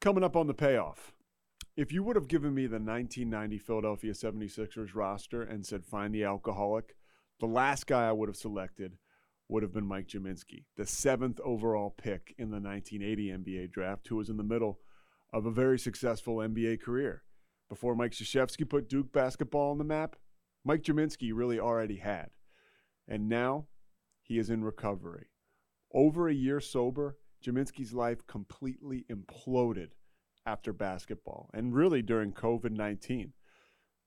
Coming up on the payoff. If you would have given me the 1990 Philadelphia 76ers roster and said find the alcoholic, the last guy I would have selected would have been Mike Gminski, the seventh overall pick in the 1980 NBA draft, who was in the middle of a very successful NBA career. Before Mike Krzyzewski put Duke basketball on the map, Mike Gminski really already had. And now he is in recovery. Over a year sober, Gminski's life completely imploded after basketball and really during COVID 19.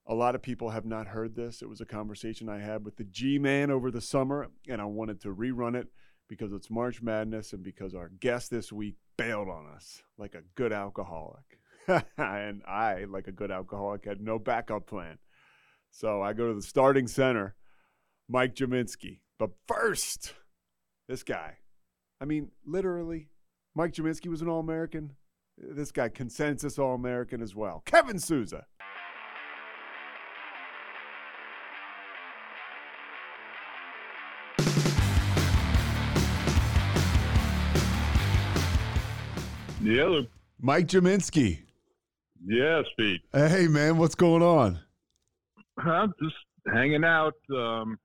A lot of people have not heard this. It was a conversation I had with the G Man over the summer, and I wanted to rerun it because it's March Madness and because our guest this week bailed on us like a good alcoholic. and I, like a good alcoholic, had no backup plan. So I go to the starting center, Mike Gminski. But first, this guy. I mean, literally, Mike Gminski was an All American. This guy, consensus All American as well. Kevin Souza. Yeah, Mike Gminski. yeah, Pete. Hey, man, what's going on? I'm just hanging out. Um,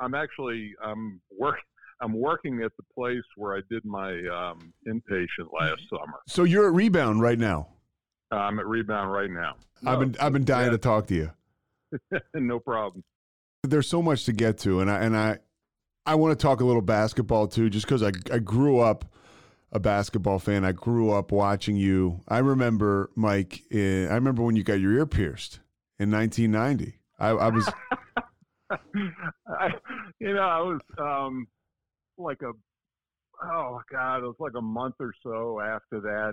I'm actually I'm work I'm working at the place where I did my um, inpatient last summer. So you're at Rebound right now. I'm at Rebound right now. I've been I've been dying yeah. to talk to you. no problem. There's so much to get to, and I and I I want to talk a little basketball too, just because I I grew up a basketball fan. I grew up watching you. I remember Mike. eh, I remember when you got your ear pierced in 1990. I, I was I, you know, I was um, like a oh god, it was like a month or so after that.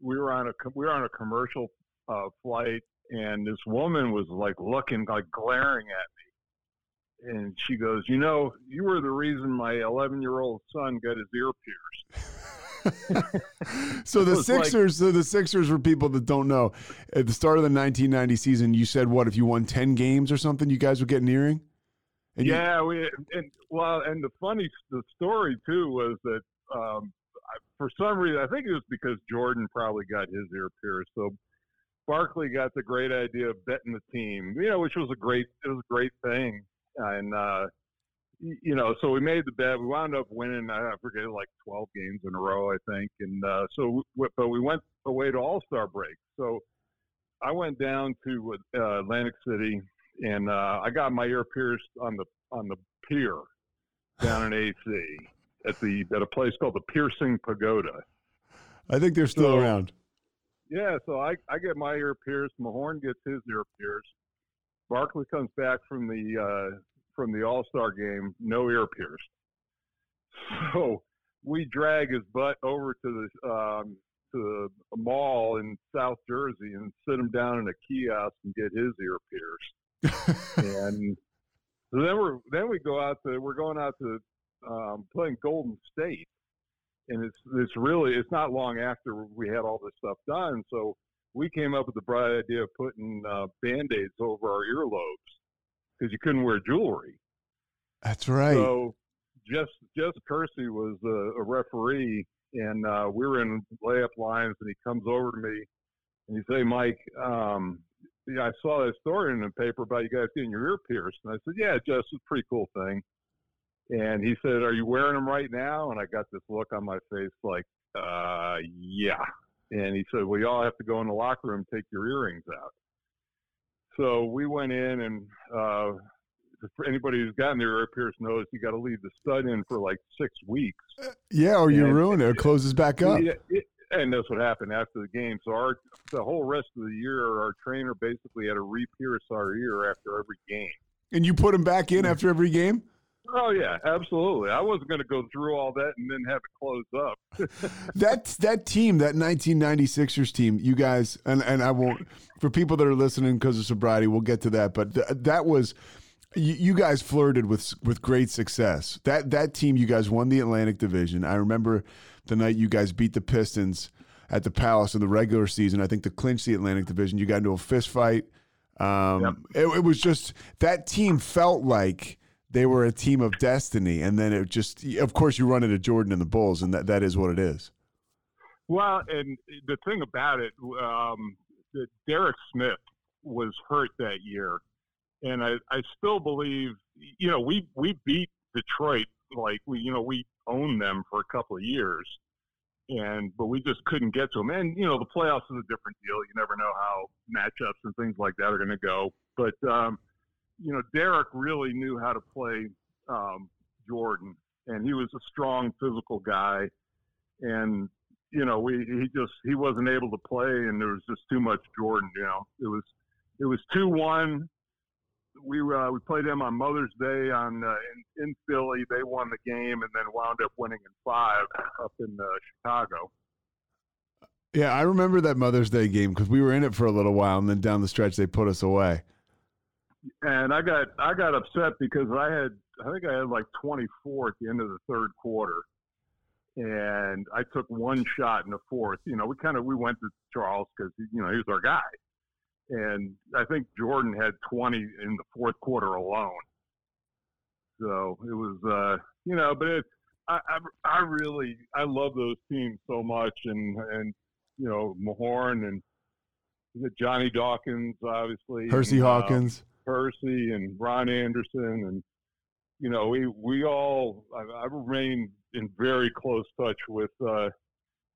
We were on a we were on a commercial uh, flight, and this woman was like looking, like glaring at me, and she goes, "You know, you were the reason my 11 year old son got his ear pierced." so the was like- Sixers. so the Sixers, for people that don't know, at the start of the 1990 season, you said what if you won 10 games or something, you guys would get an earring. And you- yeah, we and well, and the funny the story too was that um, for some reason I think it was because Jordan probably got his ear pierced, so Barkley got the great idea of betting the team, you know, which was a great it was a great thing, and uh, you know, so we made the bet. We wound up winning. I forget like twelve games in a row, I think, and uh, so but we went away to All Star break, so. I went down to uh, Atlantic City and uh, I got my ear pierced on the on the pier down in AC at the at a place called the Piercing Pagoda. I think they're still So- around. Yeah, so I, I get my ear pierced. Mahorn gets his ear pierced. Barkley comes back from the uh, from the All Star game, no ear pierced. So we drag his butt over to the um, to the mall in South Jersey and sit him down in a kiosk and get his ear pierced. And so then we're then we go out to we're going out to um, playing Golden State, and it's it's really it's not long after we had all this stuff done. So we came up with the bright idea of putting uh, band aids over our earlobes because you couldn't wear jewelry. That's right. So just Jess Kersey was a, a referee, and uh, we were in layup lines, and he comes over to me and he say, "Mike, um, yeah, I saw that story in the paper about you guys getting your ear pierced." And I said, "Yeah, Jess, it's a pretty cool thing." And he said, "Are you wearing them right now?" And I got this look on my face like, uh, "Yeah." And he said, "Well, you all have to go in the locker room take your earrings out." So we went in and. Uh, for anybody who's gotten their ear pierced knows you got to leave the stud in for like six weeks. yeah, or you and- ruin it. It closes back up. Yeah, it, and that's what happened after the game. So our the whole rest of the year, our trainer basically had to re-pierce our ear after every game. And you put them back in after every game. Oh yeah, absolutely. I wasn't going to go through all that and then have it close up. that that team, that 1996ers team, you guys, and and I won't for people that are listening because of sobriety, we'll get to that. But th- that was you, you guys flirted with with great success. That that team, you guys won the Atlantic Division. I remember the night you guys beat the Pistons at the Palace in the regular season. I think to clinch the Atlantic Division, you got into a fist fight. Um, yep. it, it was just that team felt like they were a team of destiny, and then it just, of course, you run into Jordan and the Bulls, and that, that is what it is. Well, and the thing about it, um, Derek Smith was hurt that year, and I, I still believe, you know, we we beat Detroit like we, you know, we owned them for a couple of years, and but we just couldn't get to them. And you know, the playoffs is a different deal. You never know how matchups and things like that are going to go, but. Um, you know, Derek really knew how to play um, Jordan, and he was a strong physical guy. And you know, we he just he wasn't able to play, and there was just too much Jordan. You know, it was it was two one. We uh, we played them on Mother's Day on uh, in, in Philly. They won the game, and then wound up winning in five up in uh, Chicago. Yeah, I remember that Mother's Day game because we were in it for a little while, and then down the stretch they put us away and I got I got upset because I had I think I had like 24 at the end of the third quarter, and I took one shot in the fourth. You know, we kind of we went to Charles because you know he was our guy, and I think Jordan had 20 in the fourth quarter alone. So it was uh, you know, but it, I, I I really I love those teams so much, and and you know Mahorn and Johnny Dawkins, obviously. Hersey and, uh, Hawkins. Percy and Ron Anderson, and you know, we we all I, I remain in very close touch with uh,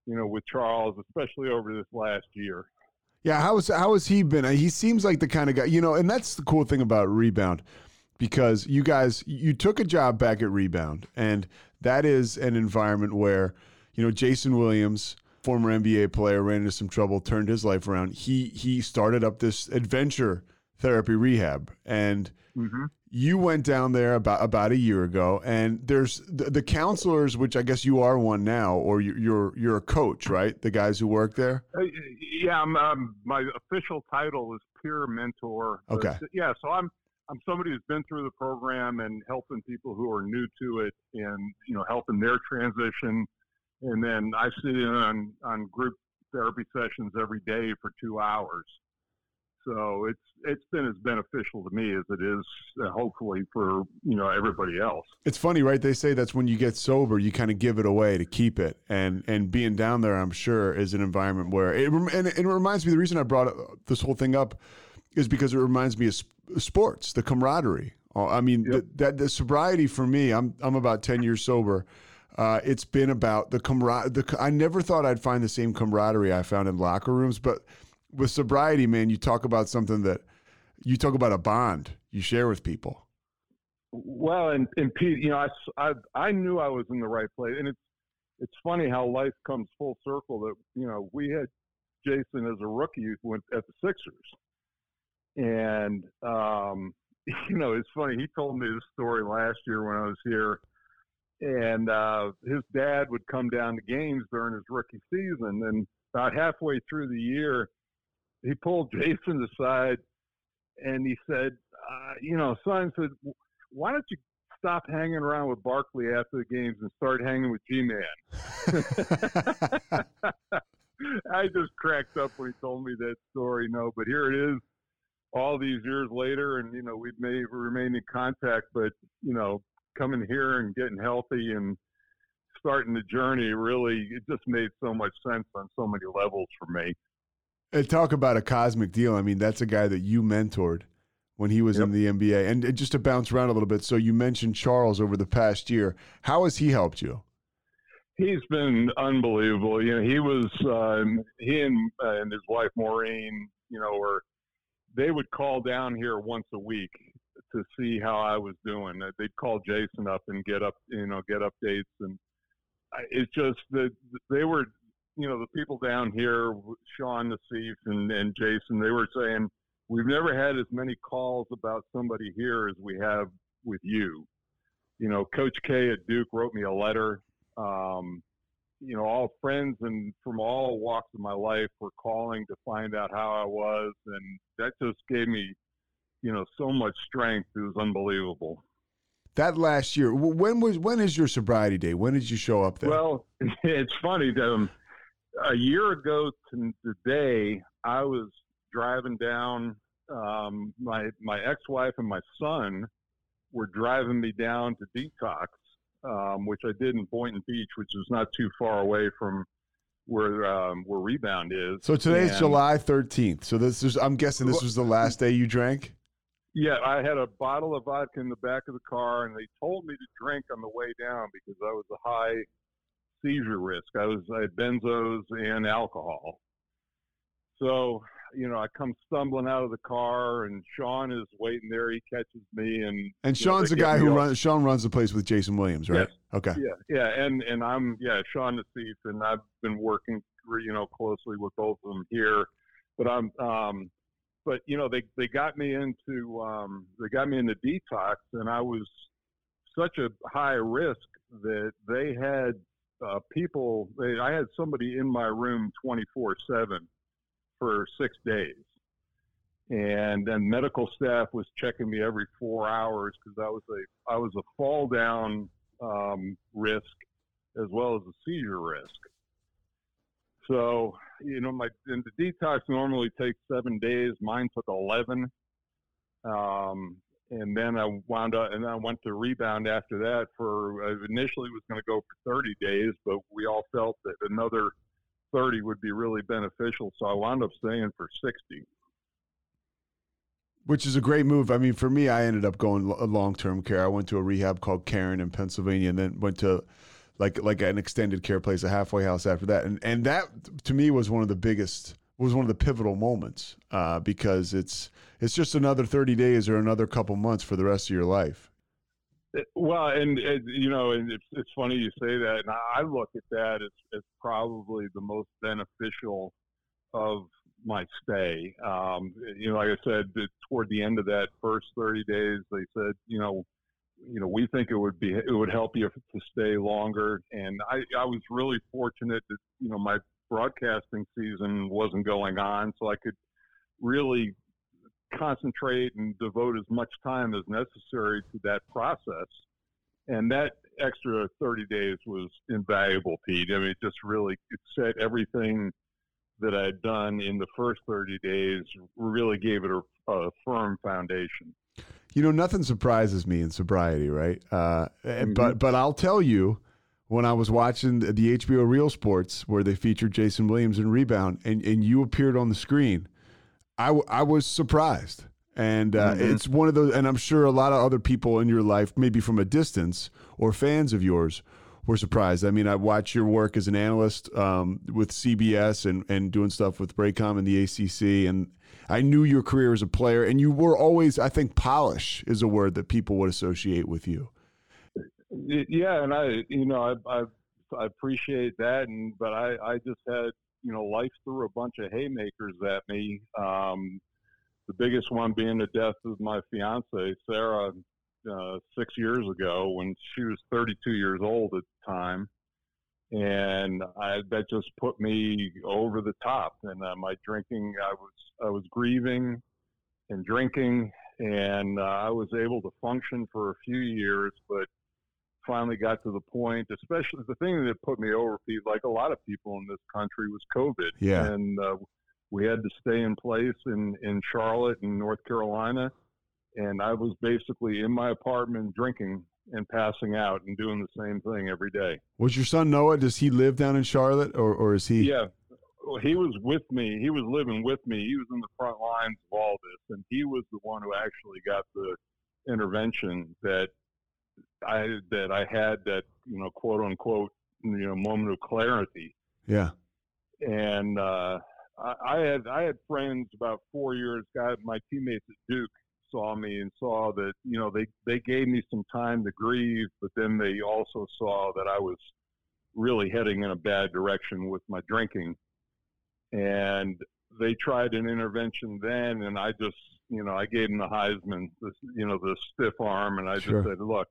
you know with Charles, especially over this last year. Yeah, how has how has he been? Uh, he seems like the kind of guy, you know, and that's the cool thing about Rebound because you guys you took a job back at Rebound, and that is an environment where you know Jayson Williams former NBA player ran into some trouble, turned his life around. He he started up this adventure therapy rehab and mm-hmm. you went down there about about a year ago and there's the, the, counselors which i guess you are one now or you're you're a coach right? The guys who work there? Uh, yeah I'm, um, my official title is peer mentor. Okay. yeah so i'm i'm somebody who's been through the program and helping people who are new to it and you know helping their transition. And then i sit in on on group therapy sessions every day for two hours so it's it's been as beneficial to me as it is uh, hopefully for you know everybody else. It's funny, right? They say that's when you get sober, you kind of give it away to keep it, and and being down there, I'm sure, is an environment where it and it reminds me. The reason I brought this whole thing up is because it reminds me of sports, the camaraderie. Uh, I mean, yep. the, that the sobriety for me. I'm I'm about ten years sober. Uh, it's been about the camaraderie. I never thought I'd find the same camaraderie I found in locker rooms, but with sobriety, man, you talk about something that you talk about a bond you share with people. Well, and, and Pete, you know, I, I, I knew I was in the right place. And it's, it's funny how life comes full circle that, you know, we had Jayson as a rookie went at the Sixers. And, um, you know, it's funny. He told me this story last year when I was here. And uh, his dad would come down to games during his rookie season. And about halfway through the year, he pulled Jayson aside and he said, uh, you know, son said, why don't you stop hanging around with Barkley after the games and start hanging with G-Man? I just cracked up when he told me that story. No, but here it is, all these years later, and you know we've made remained in contact. But you know, coming here and getting healthy and starting the journey really it just made so much sense on so many levels for me. And talk about a cosmic deal. I mean, that's a guy that you mentored when he was yep. in the NBA. And just to bounce around a little bit, so you mentioned Charles over the past year. How has he helped you? He's been unbelievable. You know, he was um, he and uh, and his wife Maureen. You know, were they would call down here once a week to see how I was doing. They'd call Jayson up and get up, you know, get updates, and it's just that they were you know, the people down here, Sean Nassif and, and Jayson, they were saying, we've never had as many calls about somebody here as we have with you. you know, Coach K at Duke wrote me a letter. Um, you know, all friends and from all walks of my life were calling to find out how I was, and that just gave me, you know, so much strength. It was unbelievable. That last year, when was when is your sobriety day? When did you show up there? Well, it's funny. Um, a year ago to today, I was driving down. Um, my my ex-wife and my son were driving me down to detox, um, which I did in Boynton Beach, which is not too far away from where um, where Rebound is. So today's and, July 13th. So this is I'm guessing this was the last day you drank. Yeah, I had a bottle of vodka in the back of the car, and they told me to drink on the way down because I was a high seizure risk. I was I had benzos and alcohol. So you know, I come stumbling out of the car, and Sean is waiting there. He catches me, and and Sean's know, the guy who runs. Sean runs the place with Jayson Williams, right? Yes. Okay. Yeah, yeah, and and I'm yeah Sean Nassif, and I've been working you know closely with both of them here, but I'm um, but you know they they got me into um they got me into detox, and I was such a high risk that they had uh, people. They, I had somebody in my room twenty four seven for six days. And then medical staff was checking me every four hours because I was a I was a fall down um, risk as well as a seizure risk. So you know my and the detox normally takes seven days. Mine took eleven. Um, and then I wound up, and I went to rebound after that. For I initially was going to go for 30 days, but we all felt that another 30 would be really beneficial. So I wound up staying for 60. Which is a great move. I mean, for me, I ended up going long term care. I went to a rehab called Caron in Pennsylvania, and then went to like like an extended care place, a halfway house after that. And and that to me was one of the biggest was one of the pivotal moments uh, because it's it's just another 30 days or another couple months for the rest of your life. Well, and, and, you know, and it's it's funny you say that, and I look at that as, as probably the most beneficial of my stay. Um, you know, like I said, toward the end of that first thirty days, they said, you know, you know, we think it would be it would help you to stay longer, and I I was really fortunate that you know my broadcasting season wasn't going on, so I could really concentrate and devote as much time as necessary to that process. And that extra 30 days was invaluable, Pete. I mean, it just really it set everything that I had done in the first 30 days, really gave it a, a firm foundation. You know, nothing surprises me in sobriety, right? Uh, mm-hmm. But but I'll tell you, when I was watching the HBO Real Sports where they featured Jayson Williams in Rebound, and, and you appeared on the screen, I, w- I was surprised. And uh, mm-hmm. it's one of those, and I'm sure a lot of other people in your life, maybe from a distance or fans of yours, were surprised. I mean, I watch your work as an analyst um, with CBS and, and doing stuff with Raycom and the ACC. And I knew your career as a player, and you were always, I think, polish is a word that people would associate with you. Yeah, and I, you know, I, I, I appreciate that, and but I, I just had you know, life threw a bunch of haymakers at me. Um, the biggest one being the death of my fiance, Sarah, uh, six years ago when she was 32 years old at the time. And I, that just put me over the top. And uh, my drinking, I was, I was grieving and drinking, and uh, I was able to function for a few years, but finally got to the point, especially the thing that put me over, like a lot of people in this country, was COVID. Yeah. And uh, we had to stay in place in, in Charlotte and North Carolina. And I was basically in my apartment drinking and passing out and doing the same thing every day. Was your son Noah? Does he live down in Charlotte or, or is he? Yeah. He was with me. He was living with me. He was in the front lines of all this. And he was the one who actually got the intervention that I that I had that you know quote unquote you know moment of clarity. Yeah. And uh, I, I had I had friends about four years. Got my teammates at Duke saw me and saw that you know they they gave me some time to grieve, but then they also saw that I was really heading in a bad direction with my drinking, and they tried an intervention then, and I just you know I gave them the Heisman, this, you know the stiff arm, and I just sure. said, look,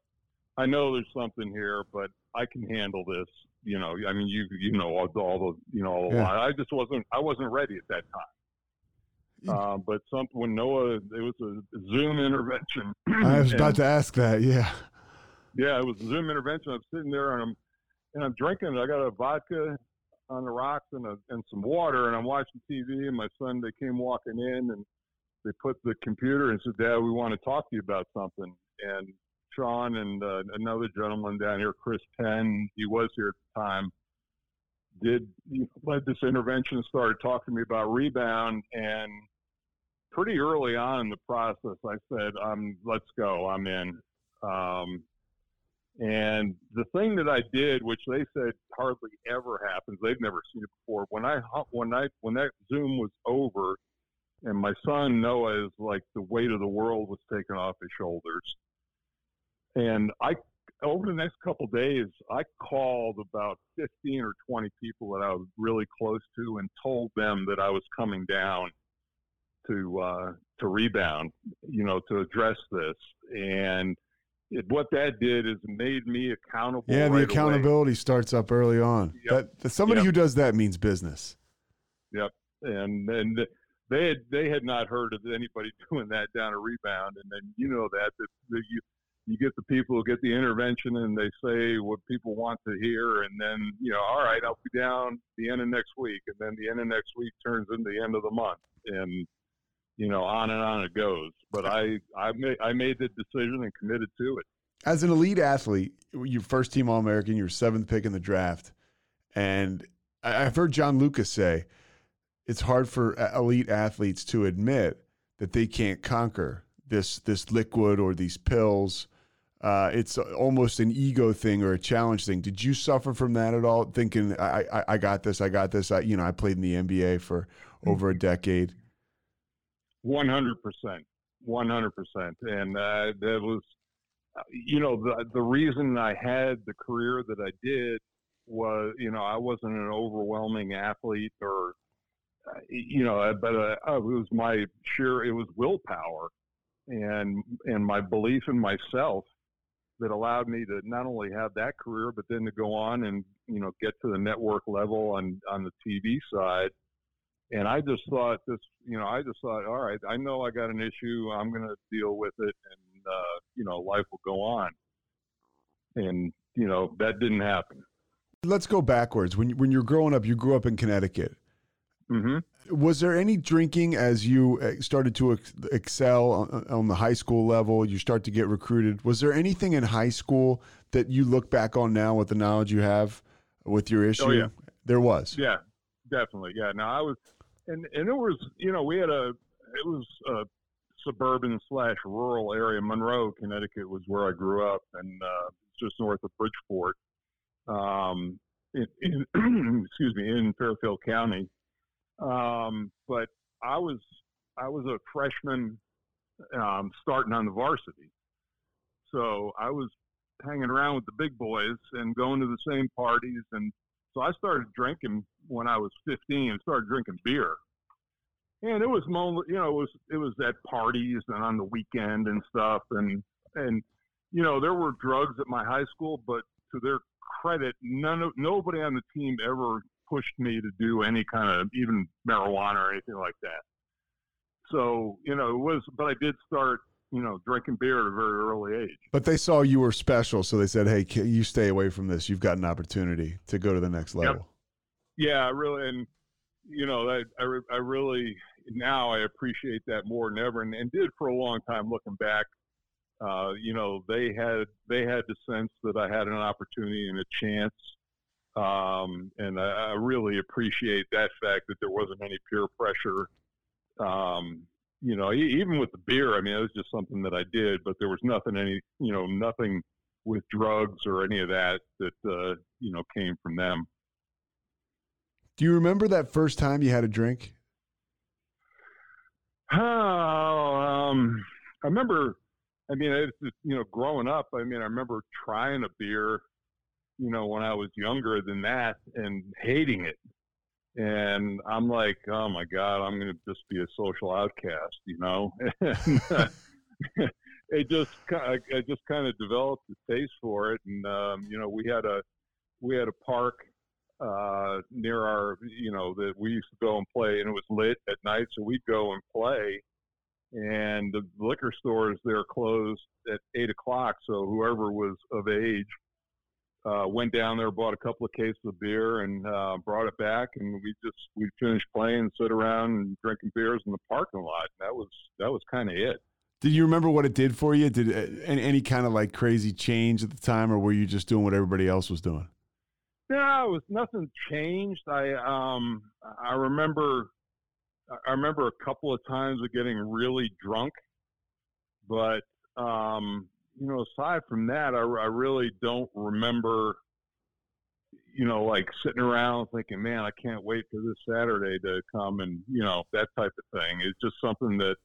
I know there's something here, but I can handle this. You know, I mean, you you know all, the, all the you know all the Yeah. I just wasn't I wasn't ready at that time. Uh, but some when Noah, it was a Zoom intervention. I was about to ask that. Yeah. yeah, it was a Zoom intervention. I'm sitting there and I'm and I'm drinking. I got a vodka on the rocks and a, and some water, and I'm watching TV. And my son, they came walking in and they put the computer and said, "Dad, we want to talk to you about something." And Sean and uh, another gentleman down here, Chris Penn, he was here at the time, did led this intervention. Started talking to me about rebound and. Pretty early on in the process, I said, um, "Let's go. I'm in." Um, and the thing that I did, which they said hardly ever happens, they've never seen it before. When I when I when that Zoom was over, and my son Noah is like the weight of the world was taken off his shoulders, and I over the next couple of days I called about fifteen or twenty people that I was really close to and told them that I was coming down to uh, to rebound, you know, to address this and it, what that did is made me accountable. Yeah, the right away. accountability starts up early on. Yep. That, that somebody Yep. who does that means business. Yep, and and they had they had not heard of anybody doing that down a rebound, and then you know that that, that you you get the people who get the intervention and they say what people want to hear, and then you know, all right, I'll be down the end of next week, and then the end of next week turns into the end of the month, and you know, on and on it goes. But I I made I made the decision and committed to it. As an elite athlete, you're first team All American, you're seventh pick in the draft. And I've heard John Lucas say it's hard for uh, elite athletes to admit that they can't conquer this this liquid or these pills. Uh, it's almost an ego thing or a challenge thing. Did you suffer from that at all? Thinking I, I, I got this, I got this. I, you know, I played in the NBA for over a decade. One hundred percent, one hundred percent, and uh, that was, uh, you know, the the reason I had the career that I did was, you know, I wasn't an overwhelming athlete or, uh, you know, but uh, it was my sheer, it was willpower, and and my belief in myself that allowed me to not only have that career, but then to go on and you know get to the network level on on the TV side and I just thought this, you know, I just thought, all right, I know I got an issue. I'm going to deal with it, and uh, you know, life will go on. And you know, that didn't happen. Let's go backwards. When when you're growing up, you grew up in Connecticut. Hmm Was there any drinking as you uh, started to ex- excel on, on the high school level? You start to get recruited. Was there anything in high school that you look back on now with the knowledge you have with your issue? Oh, yeah. There was. Yeah, definitely. Yeah. Now I was, and and it was, you know, we had a, it was a suburban slash rural area. Monroe, Connecticut, was where I grew up, and uh, just north of Bridgeport. Um, in, in excuse me, in Fairfield County. Um, but I was I was a freshman um, starting on the varsity, so I was hanging around with the big boys and going to the same parties, and so I started drinking when I was 15 and started drinking beer. And it was mo you know, it was it was at parties and on the weekend and stuff, and and you know there were drugs at my high school, but to their credit, none of nobody on the team ever pushed me to do any kind of even marijuana or anything like that. So you know it was, but I did start you know drinking beer at a very early age. But they saw you were special, so they said, "Hey, you stay away from this. You've got an opportunity to go to the next level." Yeah, I really, and you know, I, I, I really now I appreciate that more than ever, and, and did for a long time. Looking back, uh, you know, they had they had the sense that I had an opportunity and a chance, um, and I, I really appreciate that fact that there wasn't any peer pressure. Um, you know, even with the beer, I mean, it was just something that I did, but there was nothing any, you know, nothing with drugs or any of that that uh, you know came from them. Do you remember that first time you had a drink? Oh, um, I remember. I mean, it's just, you know, growing up. I mean, I remember trying a beer, you know, when I was younger than that, and hating it. And I'm like, oh my god, I'm going to just be a social outcast, you know. and, uh, it just I, just kind of developed a taste for it, and um, you know we had a we had a park uh, near our you know that we used to go and play, and it was lit at night, so we'd go and play. And the liquor stores there closed at eight o'clock, so whoever was of age uh, went down there, bought a couple of cases of beer, and uh, brought it back, and we just we finished playing, sit around and drinking beers in the parking lot. And that was that was kind of it. Did you remember what it did for you? Did uh, any, any kind of like crazy change at the time, or were you just doing what everybody else was doing? No, it was nothing changed. I um I remember I remember a couple of times of getting really drunk, but um you know aside from that, I, I really don't remember. You know, like sitting around thinking, "Man, I can't wait for this Saturday to come," and you know that type of thing. It's just something that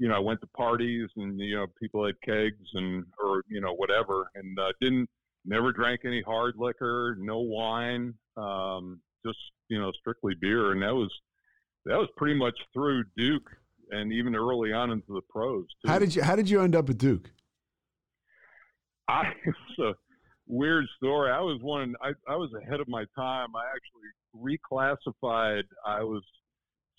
you know, I went to parties and you know people had kegs and or you know whatever, and uh, didn't never drank any hard liquor, no wine, um, just you know strictly beer, and that was that was pretty much through Duke and even early on into the pros. Too. How did you How did you end up at Duke? I it's a weird story. I was one. I I was ahead of my time. I actually reclassified. I was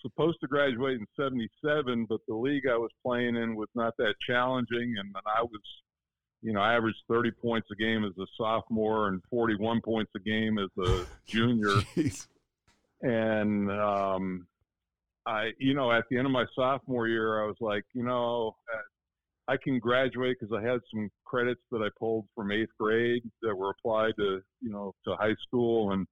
supposed to graduate in 77, but the league I was playing in was not that challenging. And I was, you know, I averaged 30 points a game as a sophomore and 41 points a game as a junior. Jeez. And, um, I, you know, at the end of my sophomore year, I was like, you know, I can graduate because I had some credits that I pulled from eighth grade that were applied to, you know, to high school. And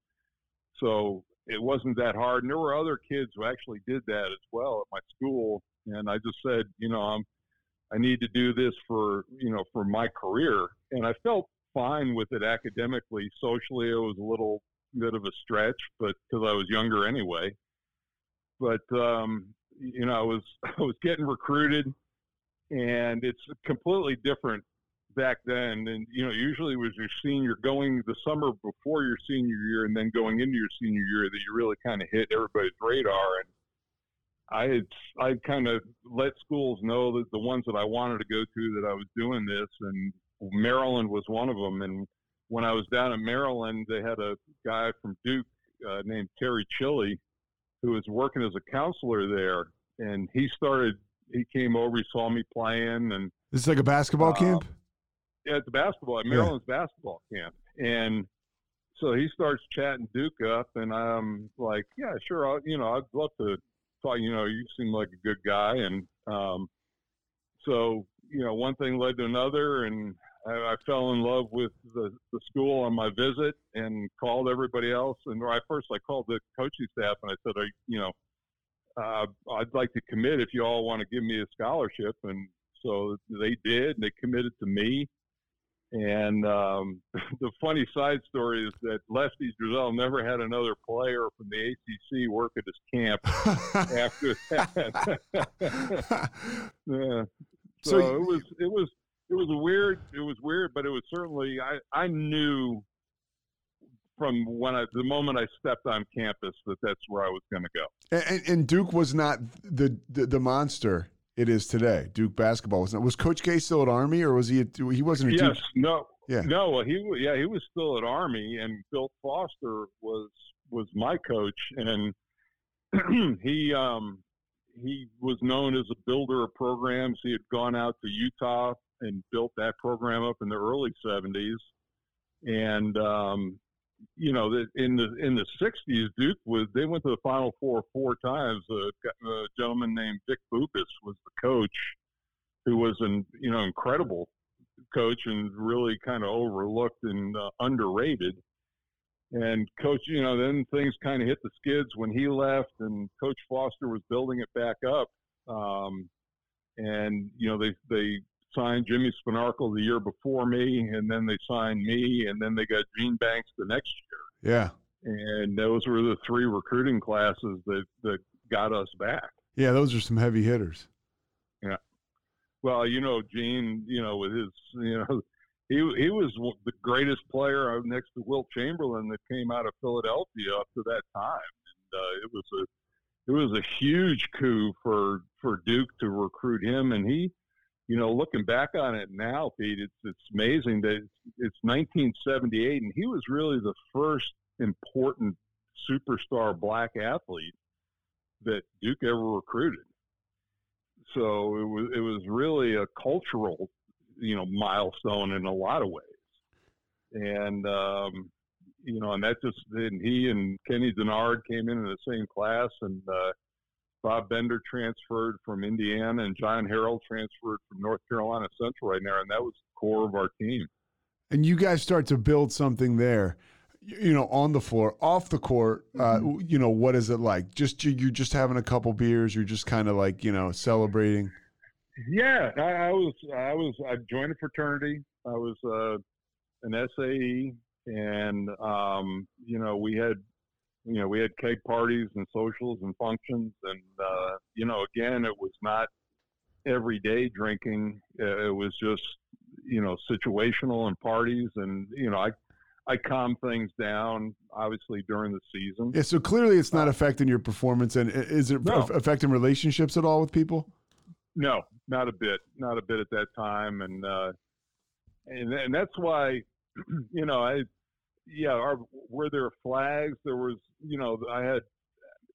so it wasn't that hard. And there were other kids who actually did that as well at my school. And I just said, you know, I'm, I need to do this for, you know, for my career. And I felt fine with it academically. Socially, it was a little bit of a stretch, but because I was younger anyway. But, um, you know, I was, I was getting recruited and it's completely different back then, and you know, usually it was your senior going the summer before your senior year, and then going into your senior year that you really kind of hit everybody's radar. And I had I kind of let schools know that the ones that I wanted to go to that I was doing this, and Maryland was one of them. And when I was down in Maryland, they had a guy from Duke uh, named Terry Chili, who was working as a counselor there, and he started. He came over, he saw me playing, and this is like a basketball uh, camp it's a basketball Maryland's yeah. basketball camp, and so he starts chatting Duke up, and I'm like, yeah, sure, I'll, you know, I'd love to talk. You know, you seem like a good guy, and um, so you know, one thing led to another, and I, I fell in love with the, the school on my visit, and called everybody else. And I first I called the coaching staff, and I said, I, you know, uh, I'd like to commit if you all want to give me a scholarship, and so they did. And they committed to me. And um, the funny side story is that Lefty Driesell never had another player from the ACC work at his camp after that. yeah. So, so it was it was it was weird. It was weird, but it was certainly I I knew from when I the moment I stepped on campus that that's where I was going to go. And, and, Duke was not the, the the monster it is today. Duke basketball was not. was Coach K still at Army or was he? At, he wasn't. yes, Duke? no, yeah, no. He yeah he was still at Army, and Bill Foster was was my coach, and he um he was known as a builder of programs. He had gone out to Utah and built that program up in the early '70s, and um, you know, that in the in the '60s, Duke was they went to the Final Four four times. Uh, a gentleman named Vic Bubas was the coach, who was an you know incredible coach and really kind of overlooked and uh, underrated. And coach, you know, then things kind of hit the skids when he left, and Coach Foster was building it back up. Um, and you know, they they signed Jimmy Spanarkel the year before me, and then they signed me, and then they got Gene Banks the next year. Yeah. And those were the three recruiting classes that, that got us back. Yeah, those are some heavy hitters. Yeah. Well, you know, Gene, you know, with his, you know, he he was the greatest player next to Wilt Chamberlain that came out of Philadelphia up to that time, and uh, it was a it was a huge coup for for Duke to recruit him, and he you know, looking back on it now, Pete, it's it's amazing that it's, it's 1978, and he was really the first important superstar black athlete that Duke ever recruited. So it was it was really a cultural, you know, milestone in a lot of ways. And um, you know, and that just then he and Kenny Dennard came in in the same class, and uh, Bob Bender transferred from Indiana, and John Harrell transferred from North Carolina Central right now, and that was the core of our team. And you guys start to build something there, you know, on the floor, off the court. Uh, mm-hmm. You know, what is it like? Just you're just having a couple beers. You're just kind of like you know celebrating. Yeah, I, I, was. I was. I joined a fraternity. I was uh, an SAE, and um, you know, we had you know, we had cake parties and socials and functions, and uh, you know, again, it was not everyday drinking. It was just you know situational and parties, and you know, I I calm things down obviously during the season. Yeah, so clearly it's not uh, affecting your performance, and is it no. affecting relationships at all with people? No, not a bit, not a bit at that time, and uh, and and that's why you know I yeah, our, were there flags? There was, you know, I had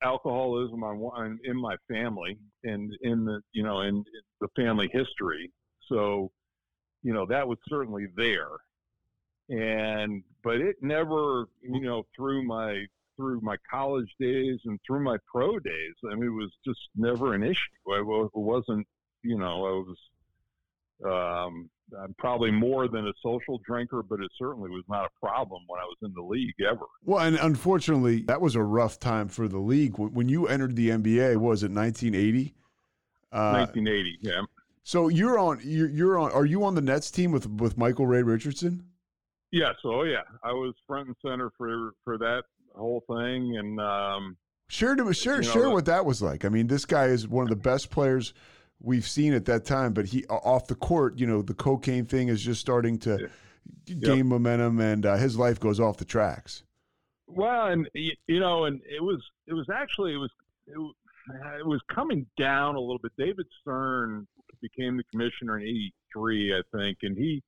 alcoholism on in my family and in the, you know, in, in the family history. So, you know, that was certainly there. And, but it never, you know, through my, through my college days and through my pro days, I mean, it was just never an issue. I, it wasn't, you know, I was, um, I'm probably more than a social drinker, but it certainly was not a problem when I was in the league ever. Well, and unfortunately, that was a rough time for the league. When you entered the NBA, was it 1980? Uh, 1980, yeah. So you're on. You're, you're on. Are you on the Nets team with with Michael Ray Richardson? Yes. Oh yeah. I was front and center for for that whole thing, and um, share to share you know, share what that was like. I mean, this guy is one of the best players we've seen at that time. But he off the court, you know, the cocaine thing is just starting to gain yep. momentum, and uh, his life goes off the tracks. Well, and you know, and it was it was actually it was it, it was coming down a little bit. David Stern became the commissioner in '83, I think, and he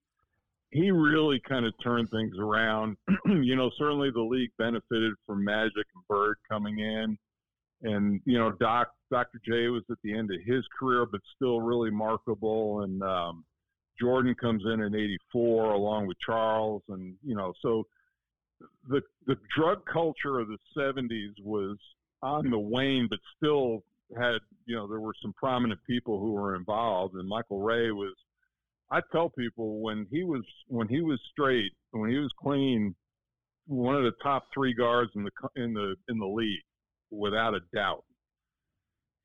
he really kind of turned things around. you know, certainly the league benefited from Magic and Bird coming in, and you know, Doc Dr. J was at the end of his career, but still really marketable. And um, Jordan comes in in '84 along with Charles, and you know, so the the drug culture of the '70s was on the wane, but still had you know there were some prominent people who were involved, and Michael Ray was. I tell people when he was when he was straight, when he was clean, one of the top three guards in the in the in the league, without a doubt.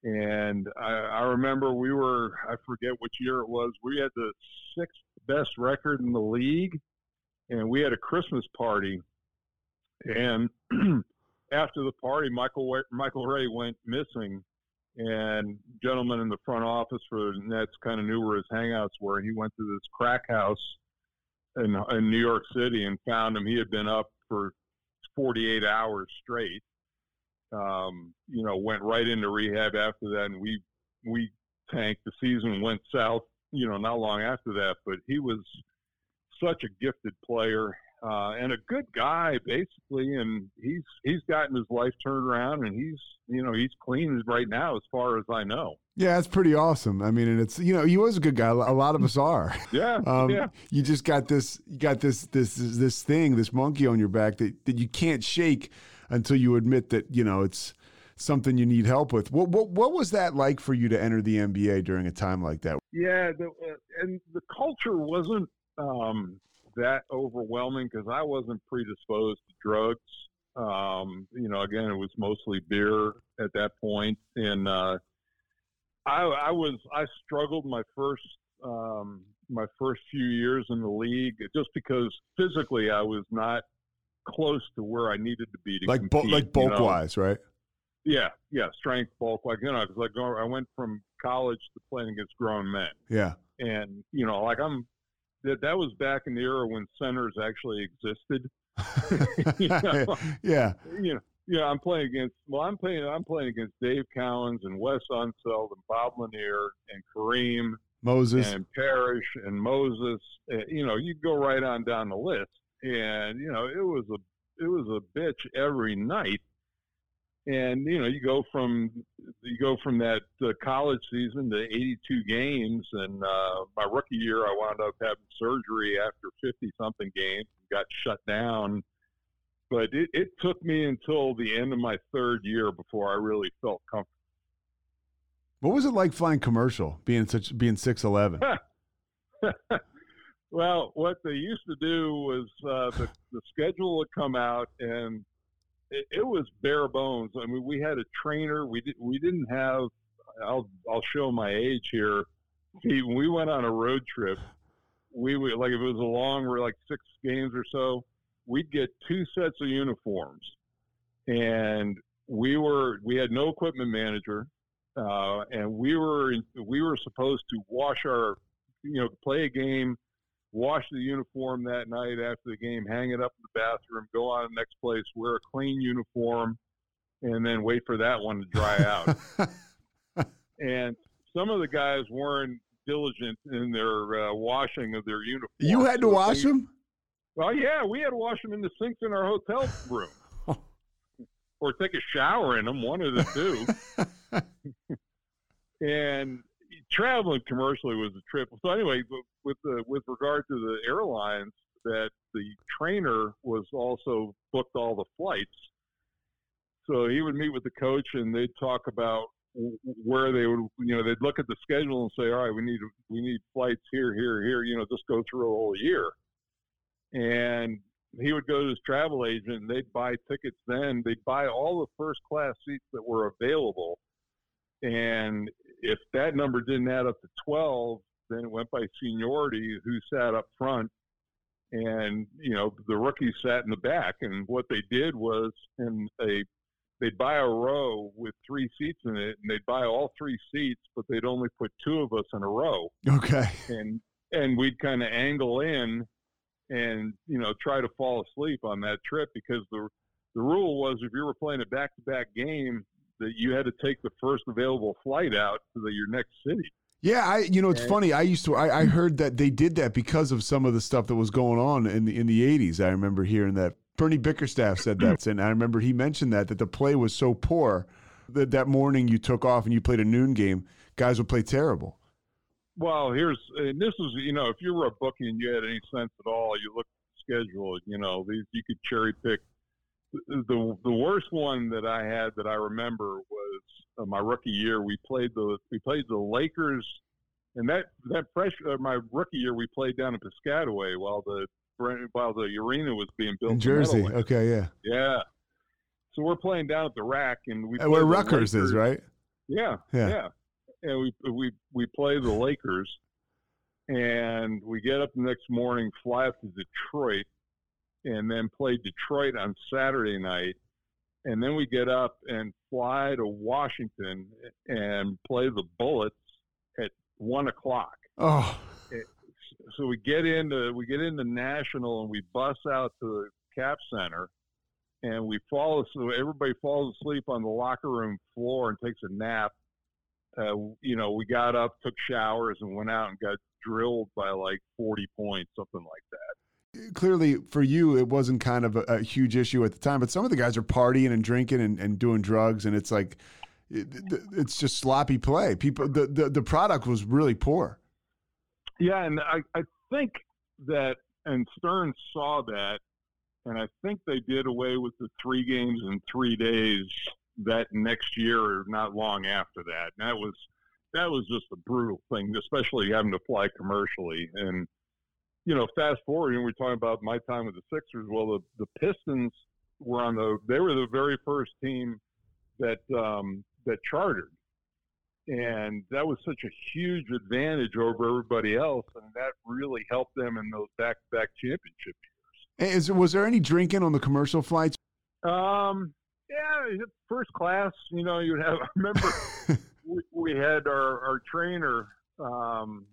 And I, I remember we were, I forget which year it was, we had the sixth best record in the league. And we had a Christmas party. And after the party, Michael, Michael Ray went missing. And gentlemen in the front office for the Nets kind of knew where his hangouts were. He went to this crack house in, in New York City and found him. He had been up for 48 hours straight um, you know, went right into rehab after that, and we we tanked. The season went south, you know, not long after that. But he was such a gifted player uh, and a good guy, basically. And he's he's gotten his life turned around, and he's you know he's clean right now, as far as I know. Yeah, that's pretty awesome. I mean, and it's you know he was a good guy. A lot of us are. Yeah, um, yeah. You just got this, you got this, this, this thing, this monkey on your back that that you can't shake until you admit that you know it's something you need help with. What what what was that like for you to enter the NBA during a time like that? Yeah, the, uh, and the culture wasn't um, that overwhelming because I wasn't predisposed to drugs. Um, you know, again, it was mostly beer at that point, and uh, I, I was I struggled my first um, my first few years in the league just because physically I was not close to where I needed to be to like compete, like bulk you know? wise, right? Yeah, yeah, strength, bulk, like you know, because like I went from college to playing against grown men. Yeah, and you know, like I'm that that was back in the era when centers actually existed. you know? yeah, you know, Yeah, I'm playing against. Well, I'm playing. I'm playing against Dave Cowens and Wes Unseld and Bob Lanier and Kareem Moses and Parrish and Moses. Uh, you know, you go right on down the list, and you know, it was a it was a bitch every night. And you know, you go from you go from that uh, college season to 82 games, and uh, my rookie year, I wound up having surgery after 50 something games, and got shut down but it, it took me until the end of my third year before I really felt comfortable. What was it like flying commercial, being such being six eleven? well, what they used to do was uh, the the schedule would come out, and it, it, was bare bones. I mean, we had a trainer. We did we didn't have. I'll I'll show my age here. See, when we went on a road trip, we would like if it was a long, we're like six games or so we'd get two sets of uniforms, and we were we had no equipment manager, uh, and we were we were supposed to wash our, you know, play a game, wash the uniform that night after the game, hang it up in the bathroom, go on to the next place, wear a clean uniform, and then wait for that one to dry out. and some of the guys weren't diligent in their uh, washing of their uniform. You had to wash them. Well, yeah, we had to wash them in the sinks in our hotel room, or take a shower in them, one of the two. and traveling commercially was a trip. So anyway, with the with regard to the airlines, that the trainer was also booked all the flights. So he would meet with the coach, and they'd talk about where they would, you know, they'd look at the schedule and say, all right, we need we need flights here, here, here. You know, just go through a whole year and he would go to his travel agent and they'd buy tickets then they'd buy all the first class seats that were available and if that number didn't add up to 12 then it went by seniority who sat up front and you know the rookies sat in the back. And what they did was and they they'd buy a row with three seats in it and they'd buy all three seats but they'd only put two of us in a row. Okay. And and we'd kind of angle in and you know try to fall asleep on that trip because the the rule was if you were playing a back to back game that you had to take the first available flight out to the, your next city. Yeah, I you know it's funny. I used to I, I heard that they did that because of some of the stuff that was going on in the in the eighties. I remember hearing that Bernie Bickerstaff said that, and I remember he mentioned that that the play was so poor that that morning you took off and you played a noon game, guys would play terrible. Well, here's and this is you know if you were a bookie and you had any sense at all, you look at the schedule. You know these you could cherry pick. The the worst one that I had that I remember was uh, my rookie year. We played the we played the Lakers, and that that fresh uh, my rookie year we played down in Piscataway while the while the arena was being built in Jersey. Okay, yeah, yeah. So we're playing down at the RAC, and we where Rutgers is, right? Yeah, yeah, yeah and we we we play the Lakers, and we get up the next morning, fly up to Detroit, and then play Detroit on Saturday night, and then we get up and fly to Washington and play the Bullets at one o'clock. Oh. So we get into we get into National and we bus out to the Cap Center, and we fall so everybody falls asleep on the locker room floor and takes a nap uh, you know, we got up, took showers, and went out and got drilled by like 40 points, something like that. Clearly, for you, it wasn't kind of a, a huge issue at the time, but some of the guys are partying and drinking and, and doing drugs, and it's like, it, it's just sloppy play. People, the, the, the product was really poor. Yeah, and I, I think that, and Stern saw that, and I think they did away with the three games in three days that next year or not long after that. And that was that was just a brutal thing, especially having to fly commercially. And you know, fast forward, and we're talking about my time with the Sixers. Well, the the Pistons were on the they were the very first team that um, that chartered, and that was such a huge advantage over everybody else, and that really helped them in those back to back championship years. Is was there any drinking on the commercial flights? Um, yeah, first class. You know, you would have. I remember we, we, had our our trainer um,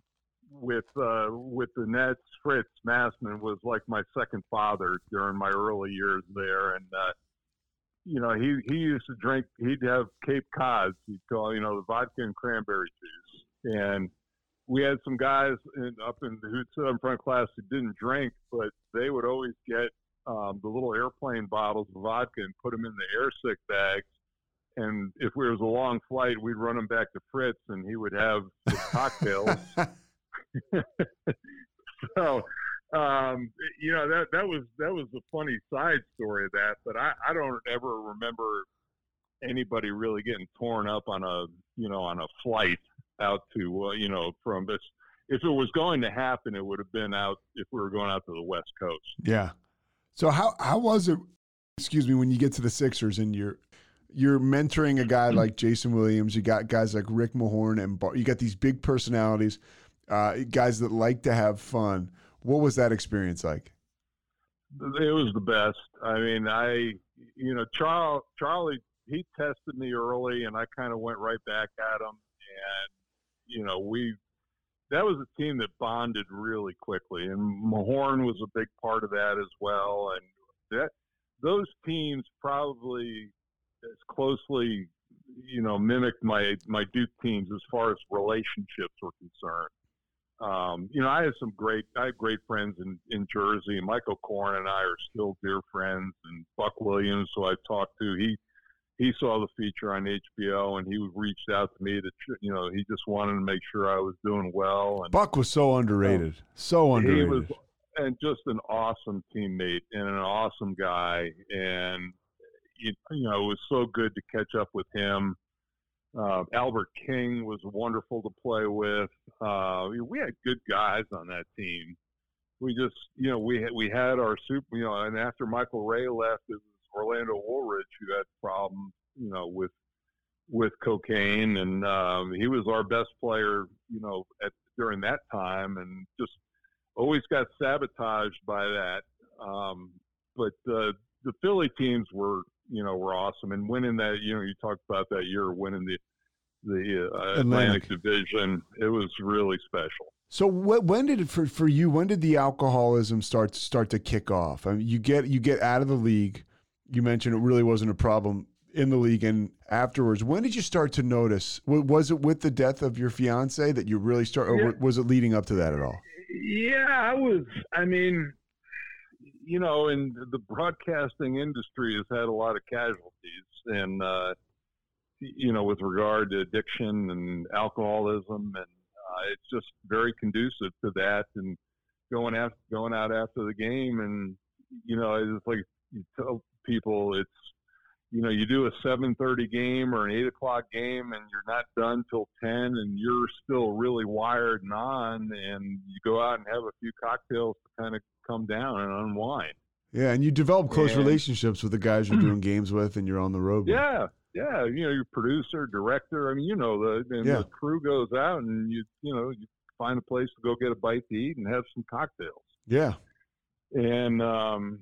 with uh, with the Nets. Fritz Massman was like my second father during my early years there, and uh, you know, he he used to drink. He'd have Cape Cods. He'd call you know the vodka and cranberry juice. And we had some guys in, up in who'd sit up in front of class who didn't drink, but they would always get um, the little airplane bottles of vodka and put them in the air sick bags. And if it was a long flight, we'd run them back to Fritz, and he would have cocktails. so um, you know that that was that was a funny side story of that, but I, I don't ever remember anybody really getting torn up on a you know on a flight out to uh, you know from this. If it was going to happen, it would have been out if we were going out to the West Coast. Yeah. So how how was it? Excuse me, when you get to the Sixers and you're you're mentoring a guy like Jayson Williams, you got guys like Rick Mahorn and Bar- you got these big personalities, uh, guys that like to have fun. What was that experience like? It was the best. I mean, I, you know, Charlie, Charlie, he tested me early, and I kind of went right back at him, and you know, we, that was a team that bonded really quickly, and Mahorn was a big part of that as well, and that those teams probably as closely, you know, mimicked my my Duke teams as far as relationships were concerned um, you know, I have some great, I have great friends in, in Jersey. And Mike O'Koren and I are still dear friends. And Buck Williams, who I talked to, he he saw the feature on HBO and he reached out to me to, you know, he just wanted to make sure I was doing well. And Buck was so underrated, so underrated. He was, and just an awesome teammate and an awesome guy. And you, you know, it was so good to catch up with him. Uh, Albert King was wonderful to play with. Uh, we had good guys on that team. We just, you know, we had, we had our super, you know, and after Michael Ray left, it was Orlando Woolridge who had problems, you know, with with cocaine, and um, he was our best player, you know, at during that time, and just always got sabotaged by that. Um, but uh, the Philly teams were you know, were awesome. And winning that, you know, you talked about that year winning the the uh, Atlantic. Atlantic. Division, it was really special. So when did it for for you? When did the alcoholism start start to kick off? I mean, you get you get out of the league. You mentioned it really wasn't a problem in the league and afterwards. When did you start to notice? Was it with the death of your fiance that you really start, or yeah. was it leading up to that at all? Yeah, I was. I mean, you know, and the broadcasting industry has had a lot of casualties, and uh, you know, with regard to addiction and alcoholism, and uh, it's just very conducive to that. And going after going out after the game, and you know, it's like you tell people it's you know, you do a 7:30 game or an 8 o'clock game, and you're not done till 10, and you're still really wired and on, and you go out and have a few cocktails to kind of come down and unwind. Yeah, and you develop close and, relationships with the guys you're doing games with, and you're on the road. Yeah, with. yeah. You know, your producer, director. I mean, you know, the and yeah. the crew goes out, and you you know you find a place to go get a bite to eat and have some cocktails. Yeah, and um,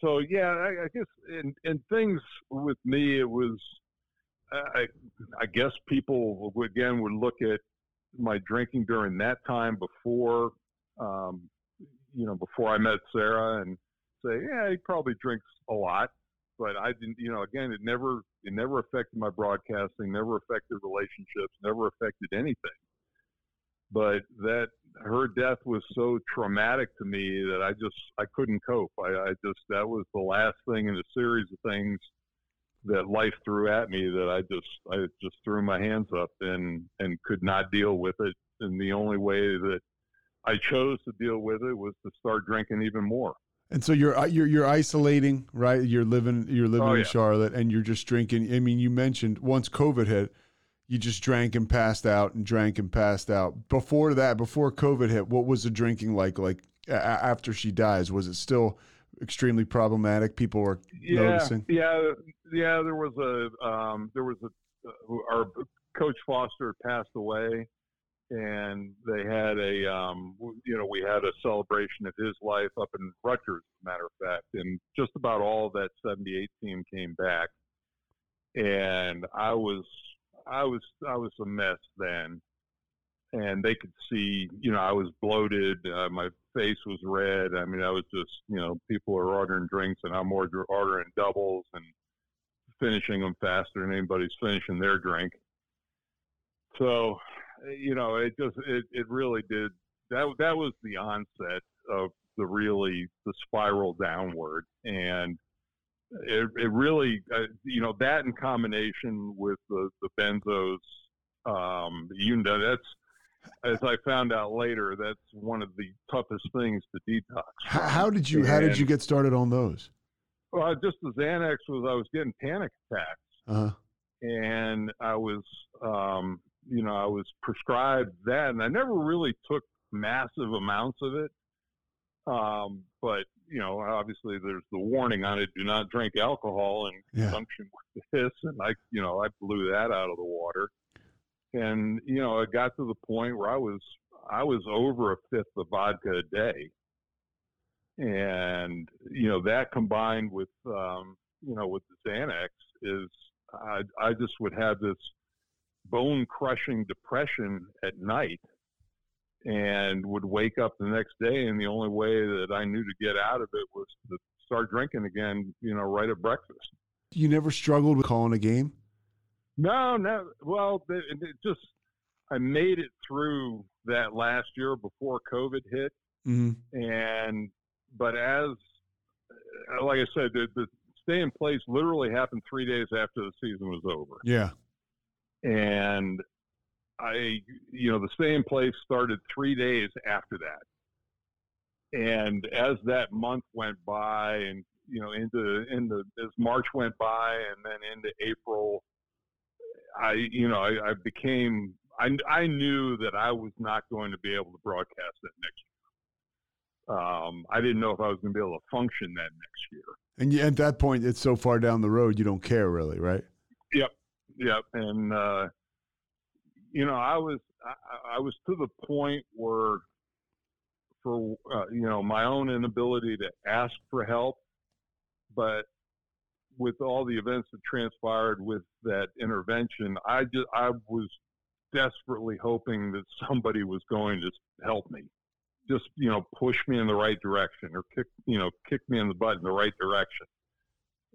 so yeah, I, I guess in in things with me, it was. I, I guess people again would look at my drinking during that time before um, you know, before I met Sarah and say, yeah, he probably drinks a lot, but I didn't, you know, again, it never, it never affected my broadcasting, never affected relationships, never affected anything. But that her death was so traumatic to me that I just, I couldn't cope. I, I just, that was the last thing in a series of things that life threw at me that I just, I just threw my hands up and, and could not deal with it. And the only way that I chose to deal with it was to start drinking even more. And so you're you're you're isolating, right? You're living you're living oh, in yeah. Charlotte, and you're just drinking. I mean, you mentioned once COVID hit, you just drank and passed out and drank and passed out. Before that, before COVID hit, what was the drinking like? Like a- after she dies, was it still extremely problematic? People were yeah, noticing. Yeah, yeah. There was a um, there was a uh, our coach Foster passed away and they had a um, you know we had a celebration of his life up in Rutgers, as a matter of fact, and just about all that '78 team came back, and I was I was I was a mess then, and they could see you know I was bloated, uh, my face was red. I mean I was just you know people are ordering drinks and I'm ordering doubles and finishing them faster than anybody's finishing their drink. So, you know, it just it, it really did that that was the onset of the really the spiral downward and it, it really uh, you know that in combination with the the benzos um you know that's as I found out later, that's one of the toughest things to detox. How, how did you? And, how did you get started on those? Well, just the Xanax was I was getting panic attacks, uh-huh. and I was, um, you know, I was prescribed that, and I never really took massive amounts of it. Um, but you know, obviously there's the warning on it: do not drink alcohol in yeah. conjunction with this. And I, you know, I blew that out of the water. And you know, it got to the point where I was I was over a fifth of vodka a day, and you know that combined with um, you know with the Xanax is I I just would have this bone crushing depression at night and would wake up the next day and the only way that I knew to get out of it was to start drinking again, you know, right at breakfast. You never struggled with calling a game? No, no. Well, it, it just I made it through that last year before COVID hit, mm-hmm. and but as like I said, the, the stay in place literally happened three days after the season was over. Yeah, and I, you know, the stay in place started three days after that. And as that month went by and, you know, into, into, as March went by and then into April, I, you know, I, I became, I, I knew that I was not going to be able to broadcast that next year. Um, I didn't know if I was going to be able to function that next year. And you, at that point, it's so far down the road, you don't care really, right? Yep. Yep. And, uh, you know, I was I, I was to the point where, for uh, you know, my own inability to ask for help, but with all the events that transpired with that intervention, I just I was desperately hoping that somebody was going to help me, just you know, push me in the right direction or kick you know kick me in the butt in the right direction,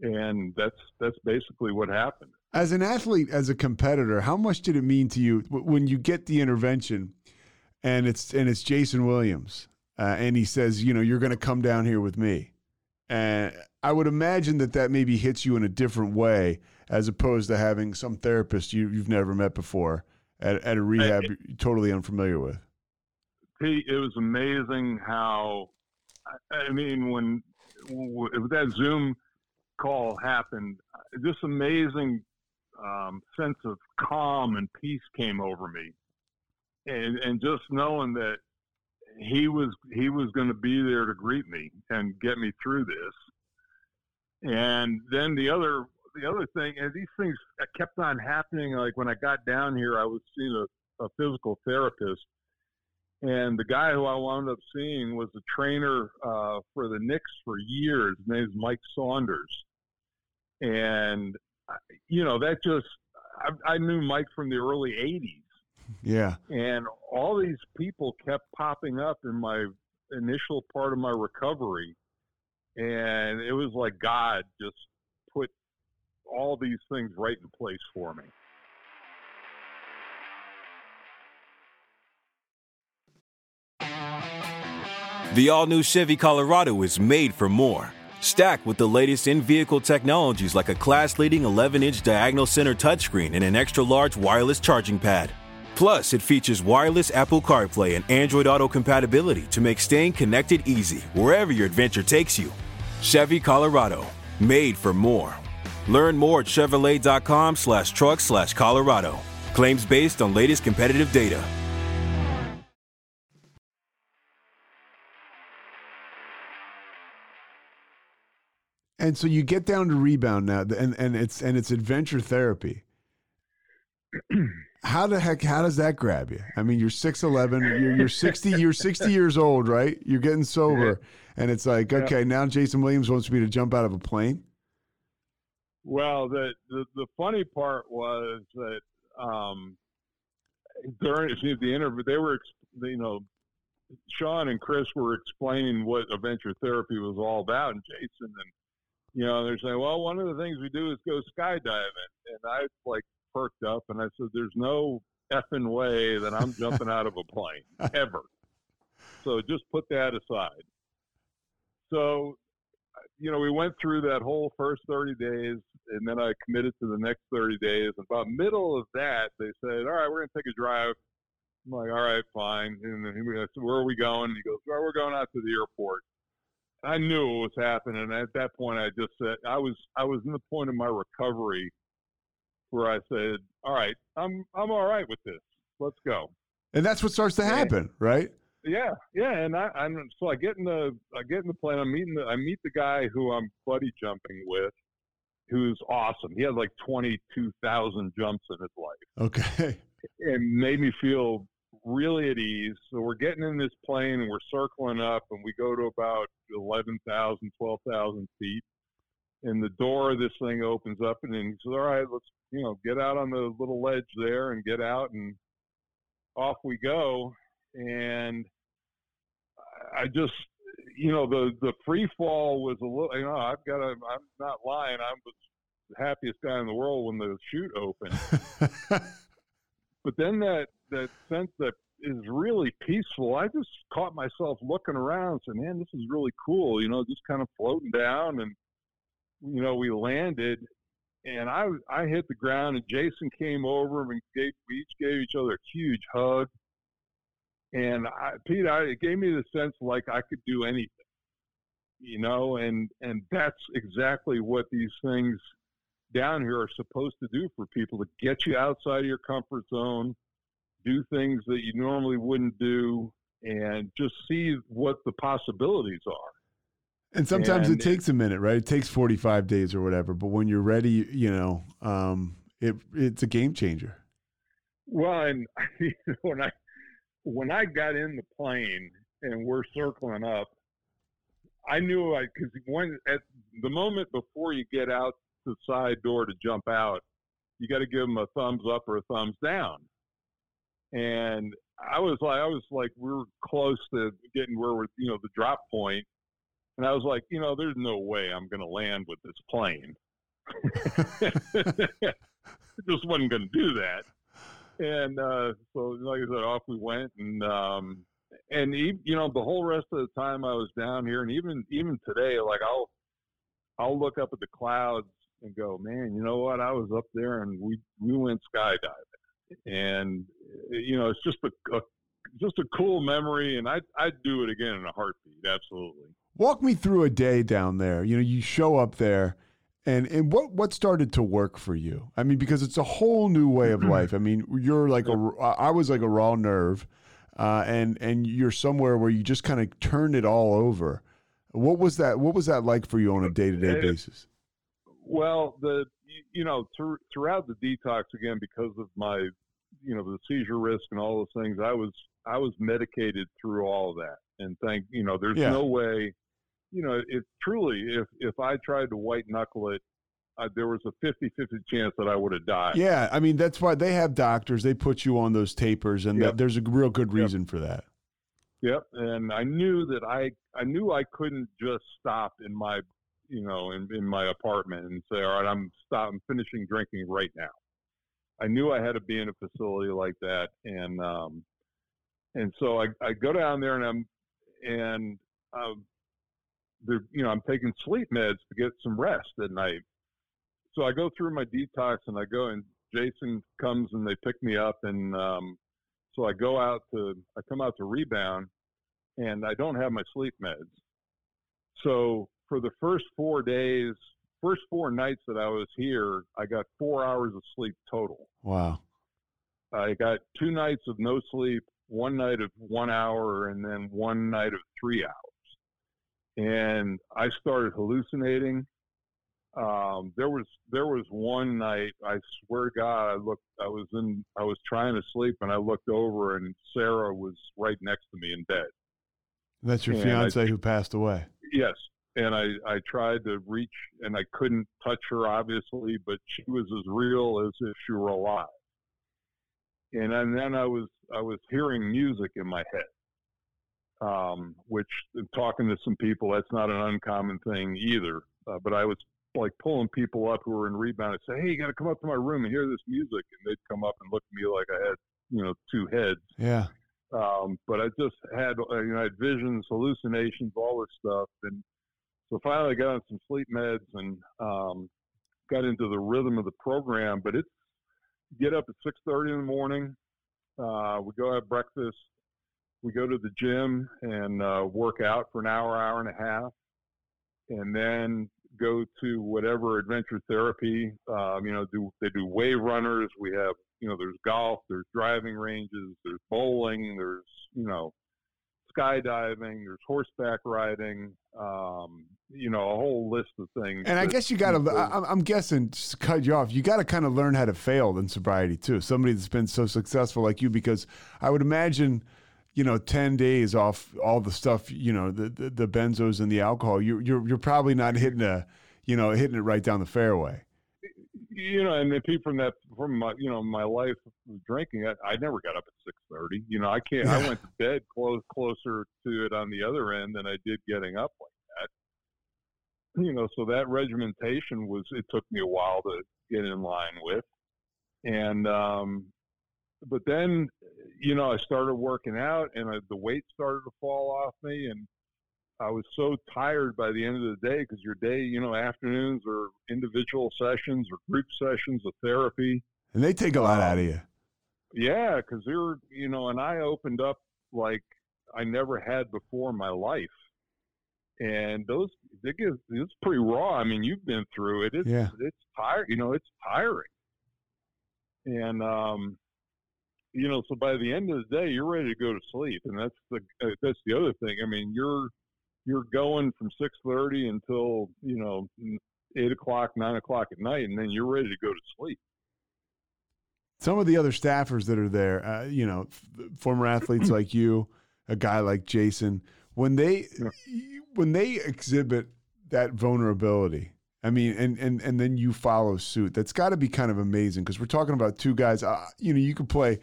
and that's that's basically what happened. As an athlete, as a competitor, how much did it mean to you when you get the intervention, and it's and it's Jayson Williams, uh, and he says, you know, you're going to come down here with me, and I would imagine that that maybe hits you in a different way as opposed to having some therapist you, you've never met before at, at a rehab I, you're totally unfamiliar with. Pete, it was amazing how, I mean, when, when that Zoom call happened, just amazing um, sense of calm and peace came over me, and and just knowing that he was he was going to be there to greet me and get me through this. And then the other the other thing, and these things kept on happening. Like when I got down here, I was seeing a, a physical therapist, and the guy who I wound up seeing was a trainer uh, for the Knicks for years. His name is Mike Saunders, and you know, that just, I, I knew Mike from the early 80s. Yeah. And all these people kept popping up in my initial part of my recovery. And it was like God just put all these things right in place for me. The all new Chevy Colorado is made for more Stacked with the latest in vehicle technologies like a class leading 11 inch diagonal center touchscreen and an extra large wireless charging pad. Plus, it features wireless Apple CarPlay and Android Auto compatibility to make staying connected easy wherever your adventure takes you. Chevy Colorado, made for more. Learn more at Chevrolet.com slash truck slash Colorado. Claims based on latest competitive data. And so you get down to rebound now, and and it's and it's adventure therapy. how the heck? How does that grab you? I mean, you're six eleven. You're you're sixty. You're sixty years old, right? You're getting sober, and it's like, okay, now Jayson Williams wants me to jump out of a plane. Well, the the, the funny part was that um, during the interview, they were, you know, Sean and Chris were explaining what adventure therapy was all about, and Jayson and you know, they're saying, well, one of the things we do is go skydiving. And I like perked up and I said, there's no effing way that I'm jumping out of a plane ever. So just put that aside. So, you know, we went through that whole first 30 days and then I committed to the next 30 days. About middle of that, they said, all right, we're going to take a drive. I'm like, all right, fine. And then he said, where are we going? And he goes, well, we're going out to the airport. I knew it was happening. At that point, I just said I was I was in the point of my recovery where I said, "All right, I'm I'm all right with this. Let's go." And that's what starts to happen, and, right? Yeah, yeah. And I I'm, so I get in the I get in the plane. I'm meeting the I meet the guy who I'm buddy jumping with, who's awesome. He had like twenty two thousand jumps in his life. Okay. And made me feel really at ease. So we're getting in this plane and we're circling up and we go to about 11,000, 12,000 feet. And the door of this thing opens up and then he says, all right, let's, you know, get out on the little ledge there and get out and off we go. And I just, you know, the, the free fall was a little, you know, I've got a, I'm not lying. I was the happiest guy in the world when the chute opened. but then that that sense that is really peaceful. I just caught myself looking around, and saying, "Man, this is really cool." You know, just kind of floating down, and you know, we landed, and I I hit the ground, and Jayson came over and gave we each gave each other a huge hug, and I, Pete, I, it gave me the sense like I could do anything, you know, and and that's exactly what these things down here are supposed to do for people to get you outside of your comfort zone do things that you normally wouldn't do and just see what the possibilities are. And sometimes and it takes a minute, right? It takes 45 days or whatever, but when you're ready, you know, um, it it's a game changer. Well, and when I when I got in the plane and we're circling up, I knew I because when at the moment before you get out the side door to jump out, you got to give them a thumbs up or a thumbs down and I was like, I was like, we were close to getting where we're, you know, the drop point, and I was like, you know, there's no way I'm going to land with this plane. just wasn't going to do that. And uh, so, like I said, off we went, and um, and you know, the whole rest of the time I was down here, and even even today, like I'll I'll look up at the clouds and go, man, you know what? I was up there, and we we went skydiving and you know, it's just a, a just a cool memory, and I I'd do it again in a heartbeat. Absolutely. Walk me through a day down there. You know, you show up there. And and what what started to work for you? I mean, because it's a whole new way of life. I mean, you're like a I was like a raw nerve, uh, and and you're somewhere where you just kind of turn it all over. What was that? What was that like for you on a day to day basis? Well, the you know th- throughout the detox again because of my you know the seizure risk and all those things i was i was medicated through all of that and thank you know there's yeah. no way you know it truly if if i tried to white knuckle it uh, there was a 50 50 chance that I would have died. Yeah. I mean, that's why they have doctors, they put you on those tapers, and yep. that, there's a real good reason yep. for that. Yep. And I knew that I, I knew I couldn't just stop in my, you know, in, in my apartment and say, all right, I'm stop, I'm finishing drinking right now. I knew I had to be in a facility like that, and um, and so I, I go down there and I'm and um, you know I'm taking sleep meds to get some rest at night. So I go through my detox and I go and Jayson comes and they pick me up and um, so I go out to I come out to rebound and I don't have my sleep meds. So for the first four days first four nights that I was here, I got four hours of sleep total. Wow. I got two nights of no sleep, one night of one hour, and then one night of three hours. And I started hallucinating. Um, there was there was one night I swear to God I looked I was in I was trying to sleep and I looked over and Sarah was right next to me in bed. That's your and fiance I, who passed away. Yes, and I, I tried to reach and I couldn't touch her obviously, but she was as real as if she were alive. And, and then I was I was hearing music in my head, um, which talking to some people that's not an uncommon thing either. uh, but I was like pulling people up who were in rebound and say, "Hey, you got to come up to my room and hear this music," and they'd come up and look at me like I had you know two heads. Yeah. Um, but I just had you know I had visions, hallucinations, all this stuff, and so finally I got on some sleep meds and um, got into the rhythm of the program. But it's get up at six thirty in the morning. Uh, we go have breakfast. We go to the gym and uh, work out for an hour, hour and a half, and then go to whatever adventure therapy. Um, you know, do they do wave runners? We have you know, there's golf, there's driving ranges, there's bowling, there's you know, skydiving, there's horseback riding, um, you know, a whole list of things. And I guess you got to, I'm guessing, just to cut you off, you got to kind of learn how to fail in sobriety too. Somebody that's been so successful like you, because I would imagine, you know, 10 days off all the stuff, you know, the, the, the benzos and the alcohol, you're, you're, you're probably not hitting a, you know, hitting it right down the fairway you know, and the people from that from my you know my life drinking, I, I never got up at six thirty. You know, I can't. I went to bed close closer to it on the other end than I did getting up like that. You know, so that regimentation was. It took me a while to get in line with, and um, but then you know I started working out, and I, the weight started to fall off me, and I was so tired by the end of the day because your day, you know, afternoons or individual sessions or group sessions of therapy. And they take a lot um, out of you. Yeah, because they're, you know, and I opened up like I never had before in my life. And those, they get, it's pretty raw. I mean, you've been through it. It's, yeah. it's tired, you know, it's tiring. And, um, you know, so by the end of the day, you're ready to go to sleep, and that's the uh, that's the other thing. I mean, you're you're going from six thirty until you know eight o'clock, nine o'clock at night, and then you're ready to go to sleep. Some of the other staffers that are there, uh, you know, f- former athletes like you, a guy like Jayson, when they yeah. when they exhibit that vulnerability, I mean, and and and then you follow suit. That's got to be kind of amazing because we're talking about two guys. Uh, you know, you could play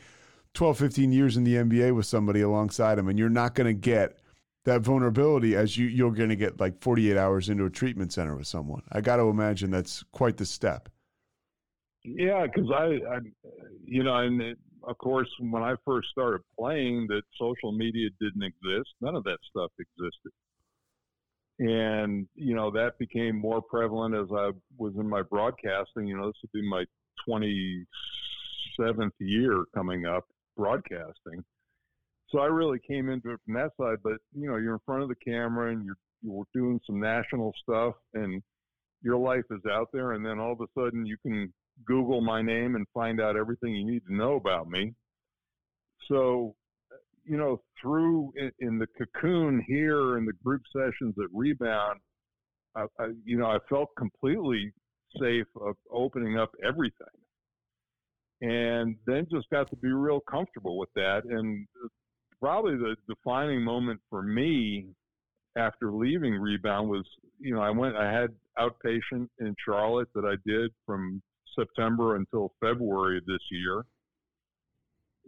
12, 15 years in the NBA with somebody alongside them, and you're not going to get that vulnerability as you you're going to get like 48 hours into a treatment center with someone. I got to imagine that's quite the step. Yeah, because I, I, you know, and it, of course, when I first started playing, that social media didn't exist. None of that stuff existed, and you know that became more prevalent as I was in my broadcasting. You know, this would be my 27th year coming up broadcasting so I really came into it from that side. But you know, you're in front of the camera and you're you're doing some national stuff, and your life is out there. And then all of a sudden, you can Google my name and find out everything you need to know about me. So, uh, you know, through in, in the cocoon here in the group sessions at Rebound, I, I, you know, I felt completely safe of opening up everything and then just got to be real comfortable with that. And uh, probably the defining moment for me after leaving Rebound was, you know, I went, I had outpatient in Charlotte that I did from September until February of this year.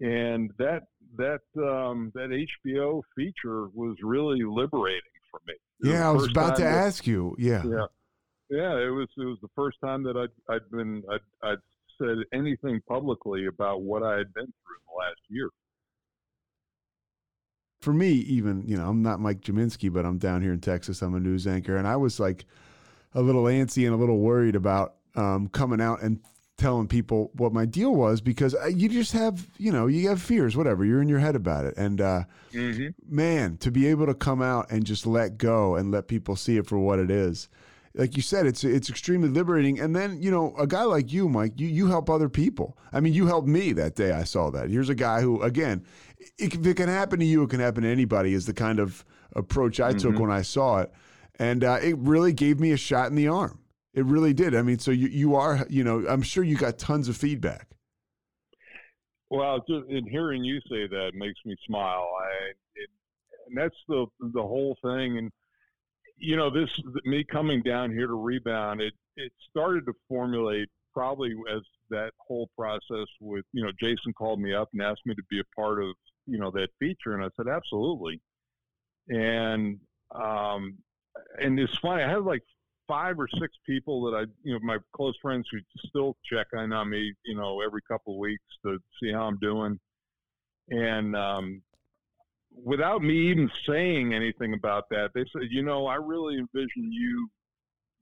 And that that um, that HBO feature was really liberating for me. It yeah, was I was about to that, ask you. Yeah, yeah, yeah. It was it was the first time that I'd I'd been I'd, I'd said anything publicly about what I had been through in the last year for me, even, you know, I'm not Mike Gminski, but I'm down here in Texas. I'm a news anchor. And I was like a little antsy and a little worried about um, coming out and telling people what my deal was because uh, you just have, you know, you have fears, whatever. You're in your head about it. And uh, mm-hmm. man, to be able to come out and just let go and let people see it for what it is. Like you said, it's it's extremely liberating. And then you know, a guy like you, Mike, you you help other people. I mean, you helped me that day. I saw that. Here's a guy who, again, if it can happen to you, it can happen to anybody. Is the kind of approach I mm-hmm. took when I saw it, and uh, it really gave me a shot in the arm. It really did. I mean, so you you are, you know, I'm sure you got tons of feedback. Well, just in hearing you say that makes me smile. I, it, and that's the the whole thing. And you know, this me coming down here to rebound, it it started to formulate probably as that whole process with you know Jayson called me up and asked me to be a part of you know that feature, and I said absolutely. And um, and it's funny. I had like five or six people that I, you know, my close friends who still check in on me, you know, every couple of weeks to see how I'm doing. And um, without me even saying anything about that, they said, you know, I really envision you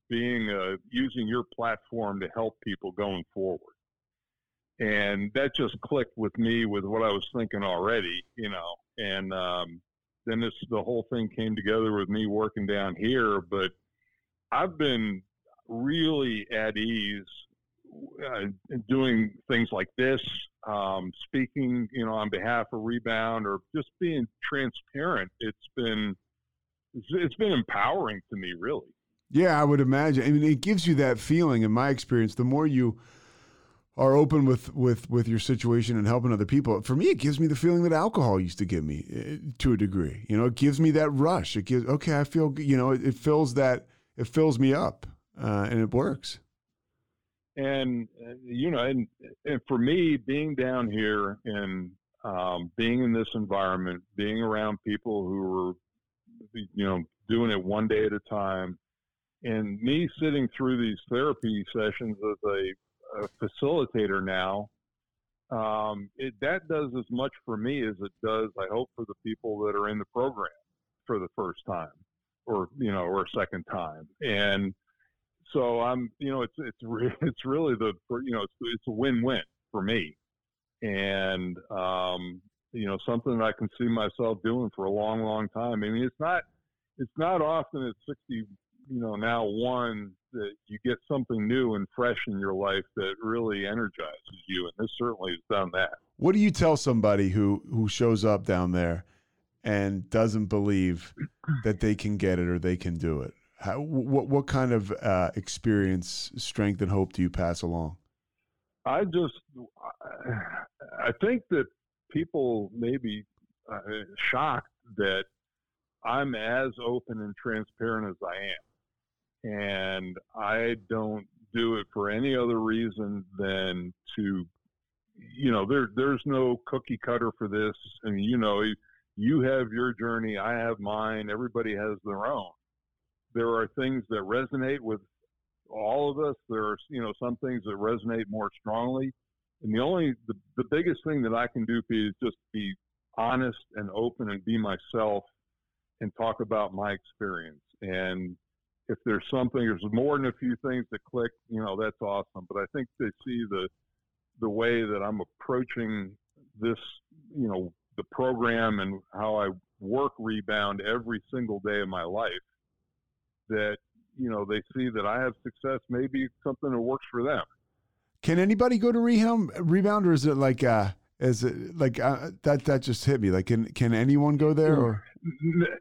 being uh, using your platform to help people going forward. And that just clicked with me with what I was thinking already, you know. And um, then this the whole thing came together with me working down here. But I've been really at ease uh, doing things like this, um, speaking, you know, on behalf of Rebound, or just being transparent. It's been it's been empowering to me, really. Yeah, I would imagine. I mean, it gives you that feeling. In my experience, the more you are open with with with your situation and helping other people for me it gives me the feeling that alcohol used to give me eh, to a degree you know it gives me that rush it gives okay i feel you know it, it fills that it fills me up uh, and it works and uh, you know and and for me being down here and um, being in this environment being around people who are you know doing it one day at a time and me sitting through these therapy sessions as a a facilitator now, um, it, that does as much for me as it does, I hope, for the people that are in the program for the first time or, you know, or a second time. And so I'm, you know, it's, it's, re- it's really the, you know, it's, it's a win-win for me. And, um, you know, something that I can see myself doing for a long, long time. I mean, it's not, it's not often at 60 you know now one that you get something new and fresh in your life that really energizes you and this certainly has done that what do you tell somebody who who shows up down there and doesn't believe that they can get it or they can do it How, what what kind of uh, experience strength and hope do you pass along i just i think that people may be uh, shocked that I'm as open and transparent as I am and I don't do it for any other reason than to, you know, there there's no cookie cutter for this. Mean, you know, you have your journey, I have mine. Everybody has their own. There are things that resonate with all of us. There are, you know, some things that resonate more strongly. And the only, the, the biggest thing that I can do for you is just be honest and open and be myself and talk about my experience. And if there's something, there's more than a few things that click, you know, that's awesome. But I think they see the the way that I'm approaching this, you know, the program and how I work rebound every single day of my life. That you know they see that I have success. Maybe something that works for them. Can anybody go to rebound? Rebound, or is it like uh, is it like uh, that? That just hit me. Like, can can anyone go there? Or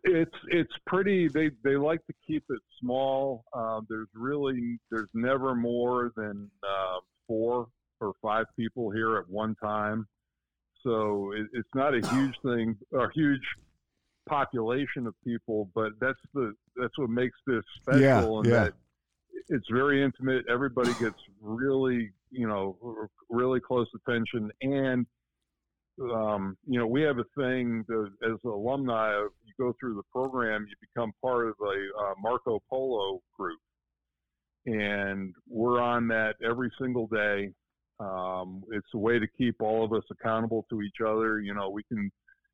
it's it's pretty. They they like to keep it small. Uh, there's really there's never more than uh, four or five people here at one time. So it, it's not a huge thing, a huge population of people, but that's the that's what makes this special. Yeah, and yeah. that it's very intimate. Everybody gets really, you know, really close attention, and um, you know, we have a thing that, as alumni, you go through the program, you become part of a uh, Marco Polo group, and we're on that every single day. Um, it's a way to keep all of us accountable to each other. You know, we can,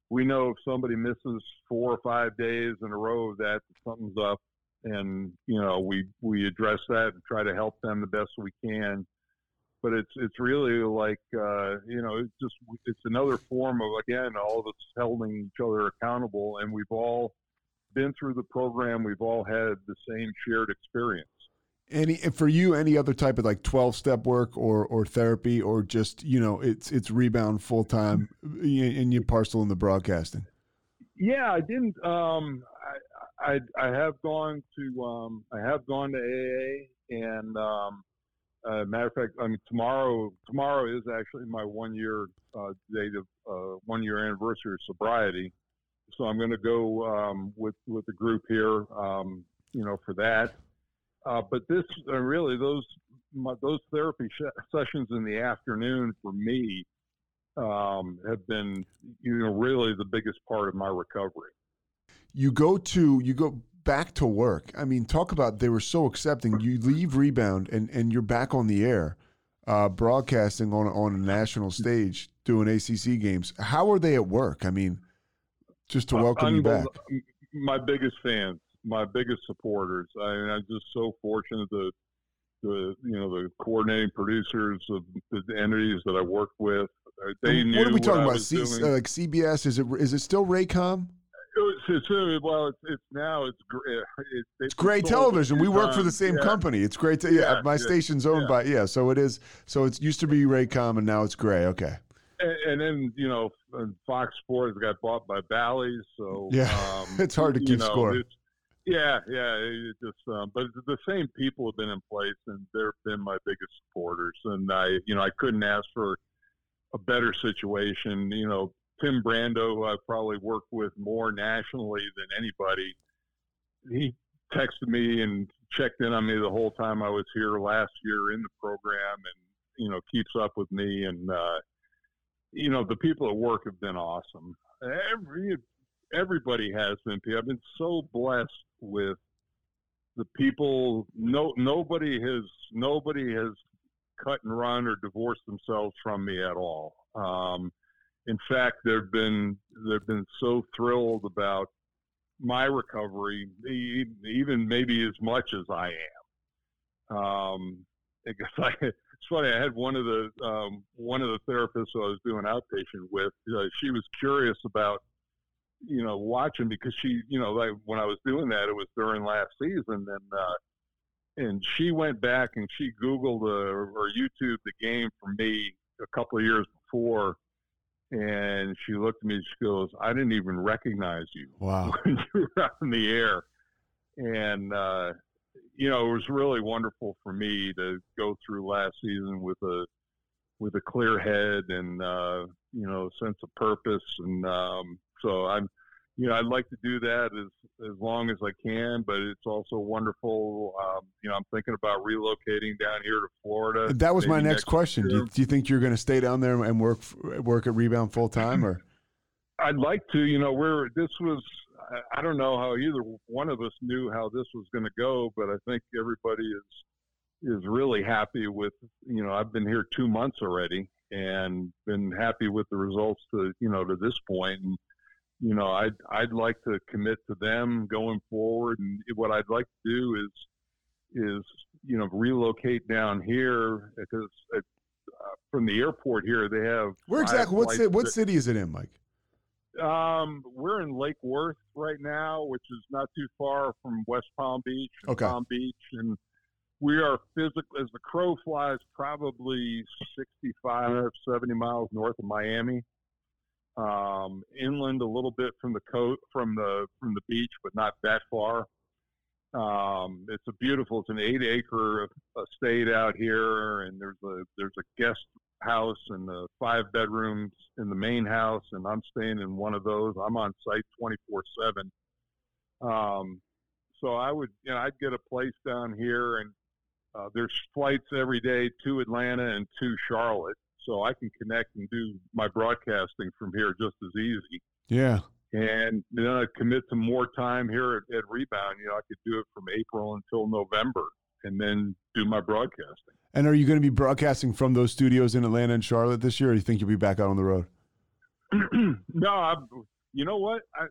we know if somebody misses four or five days in a row of that, something's up, and you know, we we address that and try to help them the best we can but it's it's really like uh, you know it's just it's another form of again all of us holding each other accountable, and we've all been through the program. We've all had the same shared experience. Any for you, any other type of like twelve step work or or therapy or just you know it's it's rebound full time in your parcel in the broadcasting. Yeah, I didn't. Um, I, I I have gone to um, I have gone to AA and um, uh, matter of fact, I mean tomorrow. Tomorrow is actually my one year uh, date of uh, one year anniversary of sobriety. So I'm going to go um, with with the group here, um, you know, for that. Uh, but this uh, really those my, those therapy sh- sessions in the afternoon for me um, have been you know really the biggest part of my recovery. You go to you go back to work. I mean, talk about they were so accepting. You leave rebound and and you're back on the air, uh, broadcasting on on a national stage, doing ACC games. How are they at work? I mean, just to welcome you back. My biggest fans, my biggest supporters. I mean, I'm just so fortunate that the you know the coordinating producers of the entities that I worked with. Uh, they knew what are we talking about? C- uh, like CBS? Is it is it still Raycom? It's, it's, well, it's, it's now it's it's, it's Gray Television. We work for the same yeah. company. It's great. To, yeah, Yeah, my yeah, station's owned by yeah. So it is. So it used to be Raycom and now it's Gray. Okay. And, and then you know, Fox Sports got bought by Bally's, so Yeah. um, It's hard to keep know, score. Yeah, yeah, it just um, but the same people have been in place, and they've been my biggest supporters, and I, you know, I couldn't ask for a better situation. You know, Tim Brando, I've probably worked with more nationally than anybody. He texted me and checked in on me the whole time I was here last year in the program, and you know, keeps up with me and. uh you know the people at work have been awesome. Every everybody has been. I've been so blessed with the people. No nobody has nobody has cut and run or divorced themselves from me at all. Um, in fact, they've been they've been so thrilled about my recovery, even maybe as much as I am. Um, because I, it's funny. I had one of the um, one of the therapists I was doing outpatient with. Uh, she was curious about you know watching because she you know like when I was doing that it was during last season and uh, and she went back and she googled uh, or YouTube the game for me a couple of years before. And she looked at me. She goes, "I didn't even recognize you Wow. when you were out in the air." And uh, you know, it was really wonderful for me to go through last season with a with a clear head and uh, you know, a sense of purpose. And um, so I'm, you know, I'd like to do that as as long as I can. But it's also wonderful. Um, you know, I'm thinking about relocating down here to Florida. That was my maybe next question. Do you, do you think you're going to stay down there and work work at Rebound full time or? I'd like to. You know, we're this was. I- I don't know how either one of us knew how this was going to go, but I think everybody is is really happy with. You know, I've been here two months already and been happy with the results to you know to this point. And you know, I'd I'd like to commit to them going forward. And what I'd like to do is is you know relocate down here because uh, from the airport here they have Where exactly? What flights ci- what city is it in, Mike? um, we're in Lake Worth right now, which is not too far from West Palm Beach. and Okay. Palm Beach, and we are physically, as the crow flies, probably 65, 70 miles north of Miami. Um, inland a little bit from the coast, from the from the beach, but not that far. Um, it's a beautiful. It's an eight-acre estate out here, and there's a there's a guest house and the five bedrooms in the main house, and I'm staying in one of those. I'm on site 24 seven. Um, so I would, you know, I'd get a place down here, and uh, there's flights every day to Atlanta and to Charlotte, so I can connect and do my broadcasting from here just as easy. Yeah. And then I'd commit to more time here at, at Rebound. You know, I could do it from April until November, and then do my broadcasting. And are you going to be broadcasting from those studios in Atlanta and Charlotte this year, or do you think you'll be back out on the road? no, I, you know what? I,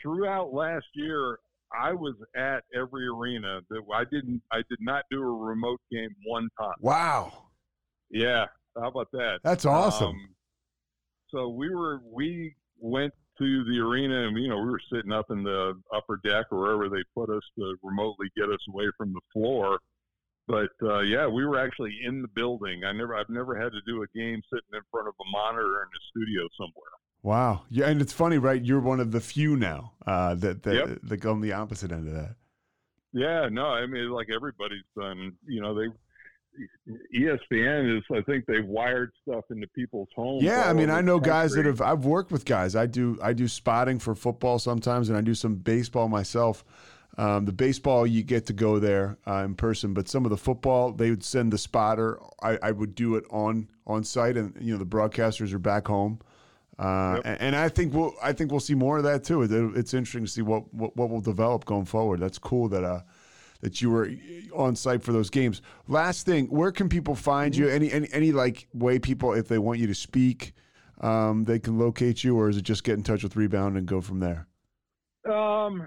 throughout last year, I was at every arena. That I didn't. I did not do a remote game one time. Wow. Yeah, how about that? That's awesome. Um, so we were. We went to the arena, and you know, we were sitting up in the upper deck or wherever they put us to remotely get us away from the floor. But uh, yeah, we were actually in the building. I never. I've never had to do a game sitting in front of a monitor in a studio somewhere. Wow. Yeah, and it's funny, right? You're one of the few now uh, that that, Yep. that go on the opposite end of that. Yeah, no, I mean, like everybody's done. You know, they ESPN is. I think they've wired stuff into people's homes. Yeah, I mean, I know guys that have. I've worked with guys. I do. I do spotting for football sometimes, and I do some baseball myself. Um, the baseball, you get to go there uh, in person, but some of the football, they would send the spotter. I, I would do it on on site, and you know the broadcasters are back home. Uh, Yep. and, and I think we'll I think we'll see more of that too. It, it's interesting to see what, what what will develop going forward. That's cool that uh that you were on site for those games. Last thing, where can people find you? Any any any like way people if they want you to speak, um, they can locate you, or is it just get in touch with Rebound and go from there? Um,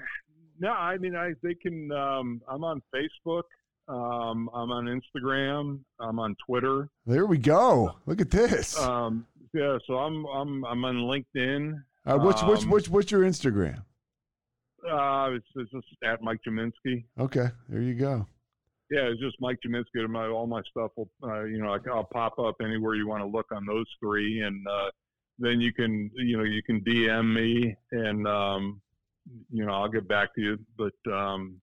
no, I mean, I they can. Um, I'm on Facebook. Um, I'm on Instagram. I'm on Twitter. There we go. Look at this. Uh, Um, yeah, so I'm I'm I'm on LinkedIn. what's what's um, what's what's your Instagram? Uh, it's, it's just at Mike Gminski. Okay, there you go. Yeah, it's just Mike Gminski. My all my stuff will, uh, you know, I'll pop up anywhere you want to look on those three, and uh, then you can, you know, you can DM me, and um, you know, I'll get back to you. But um,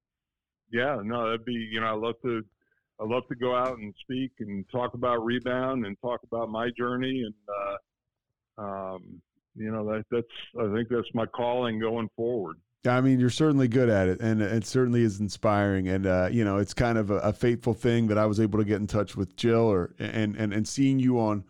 yeah, no, that'd be, you know, I love to, I love to go out and speak and talk about rebound and talk about my journey, and uh, um, you know, that that's, I think that's my calling going forward. I mean, you're certainly good at it, and it certainly is inspiring. And uh, you know, it's kind of a, a fateful thing that I was able to get in touch with Jill, or and and and seeing you on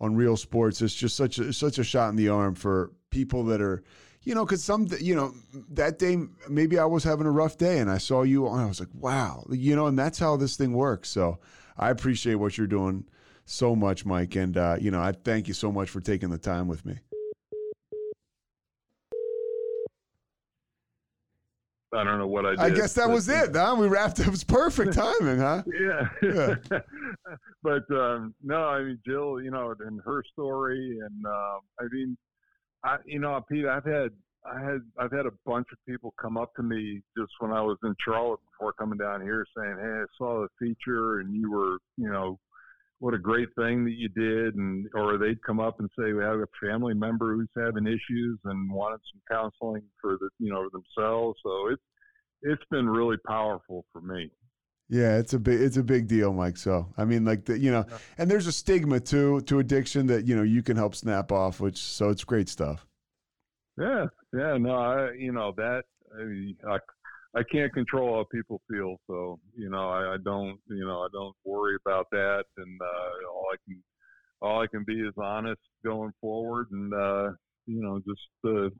on Real Sports is just such a such a shot in the arm for people that are, you know, because some you know that day maybe I was having a rough day, and I saw you and I was like, wow, you know, and that's how this thing works. So I appreciate what you're doing so much, Mike, and uh, you know, I thank you so much for taking the time with me. I don't know what I did. I guess that but- was it. Huh? We wrapped. up. It was perfect timing, huh? yeah. Yeah. but um, no, I mean Jill, you know, and her story, and um, I mean, I, you know, Pete, I've had, I had, I've had a bunch of people come up to me just when I was in Charlotte before coming down here, saying, "Hey, I saw the feature, and you were, you know." What a great thing that you did, and or they'd come up and say we have a family member who's having issues and wanted some counseling for the you know themselves. So it's it's been really powerful for me. Yeah, it's a big it's a big deal, Mike. So I mean, like the you know, and there's a stigma too to addiction that you know you can help snap off, which so it's great stuff. Yeah, yeah, no, I, you know that I, I, I can't control how people feel, so you know, I, I don't, you know, I don't worry about that, and uh, all I can, all I can be is honest going forward, and uh, you know, just uh,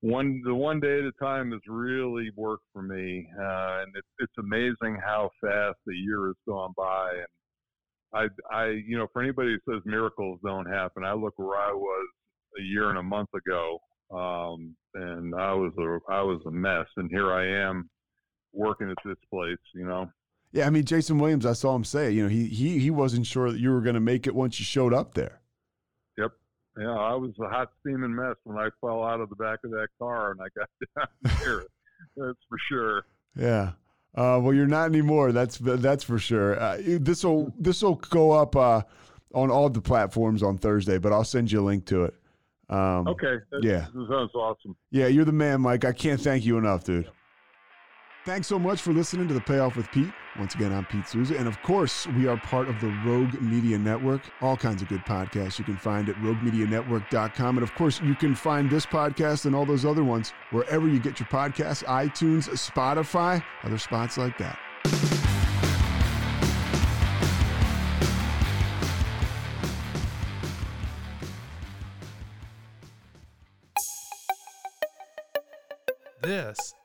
one, the one day at a time has really worked for me, uh, and it's it's amazing how fast the year has gone by, and I, I, you know, for anybody who says miracles don't happen, I look where I was a year and a month ago um, and I was a I was a mess, and here I am working at this place. You know, Yeah, I mean Jayson Williams, I saw him say, you know, he he he wasn't sure that you were going to make it once you showed up there. Yep. Yeah, I was a hot steaming mess when I fell out of the back of that car and I got down here. That's for sure. Yeah. Uh, well, you're not anymore. That's that's for sure. Uh, this will this will go up uh, on all the platforms on Thursday, but I'll send you a link to it. Um, Okay, that, Yeah. that sounds awesome. Yeah, you're the man, Mike. I can't thank you enough, dude. Thanks so much for listening to The Payoff with Pete. Once again, I'm Pete Souza. And of course, we are part of the Rogue Media Network. All kinds of good podcasts you can find at roguemedianetwork.com. And of course, you can find this podcast and all those other ones wherever you get your podcasts iTunes, Spotify, other spots like that.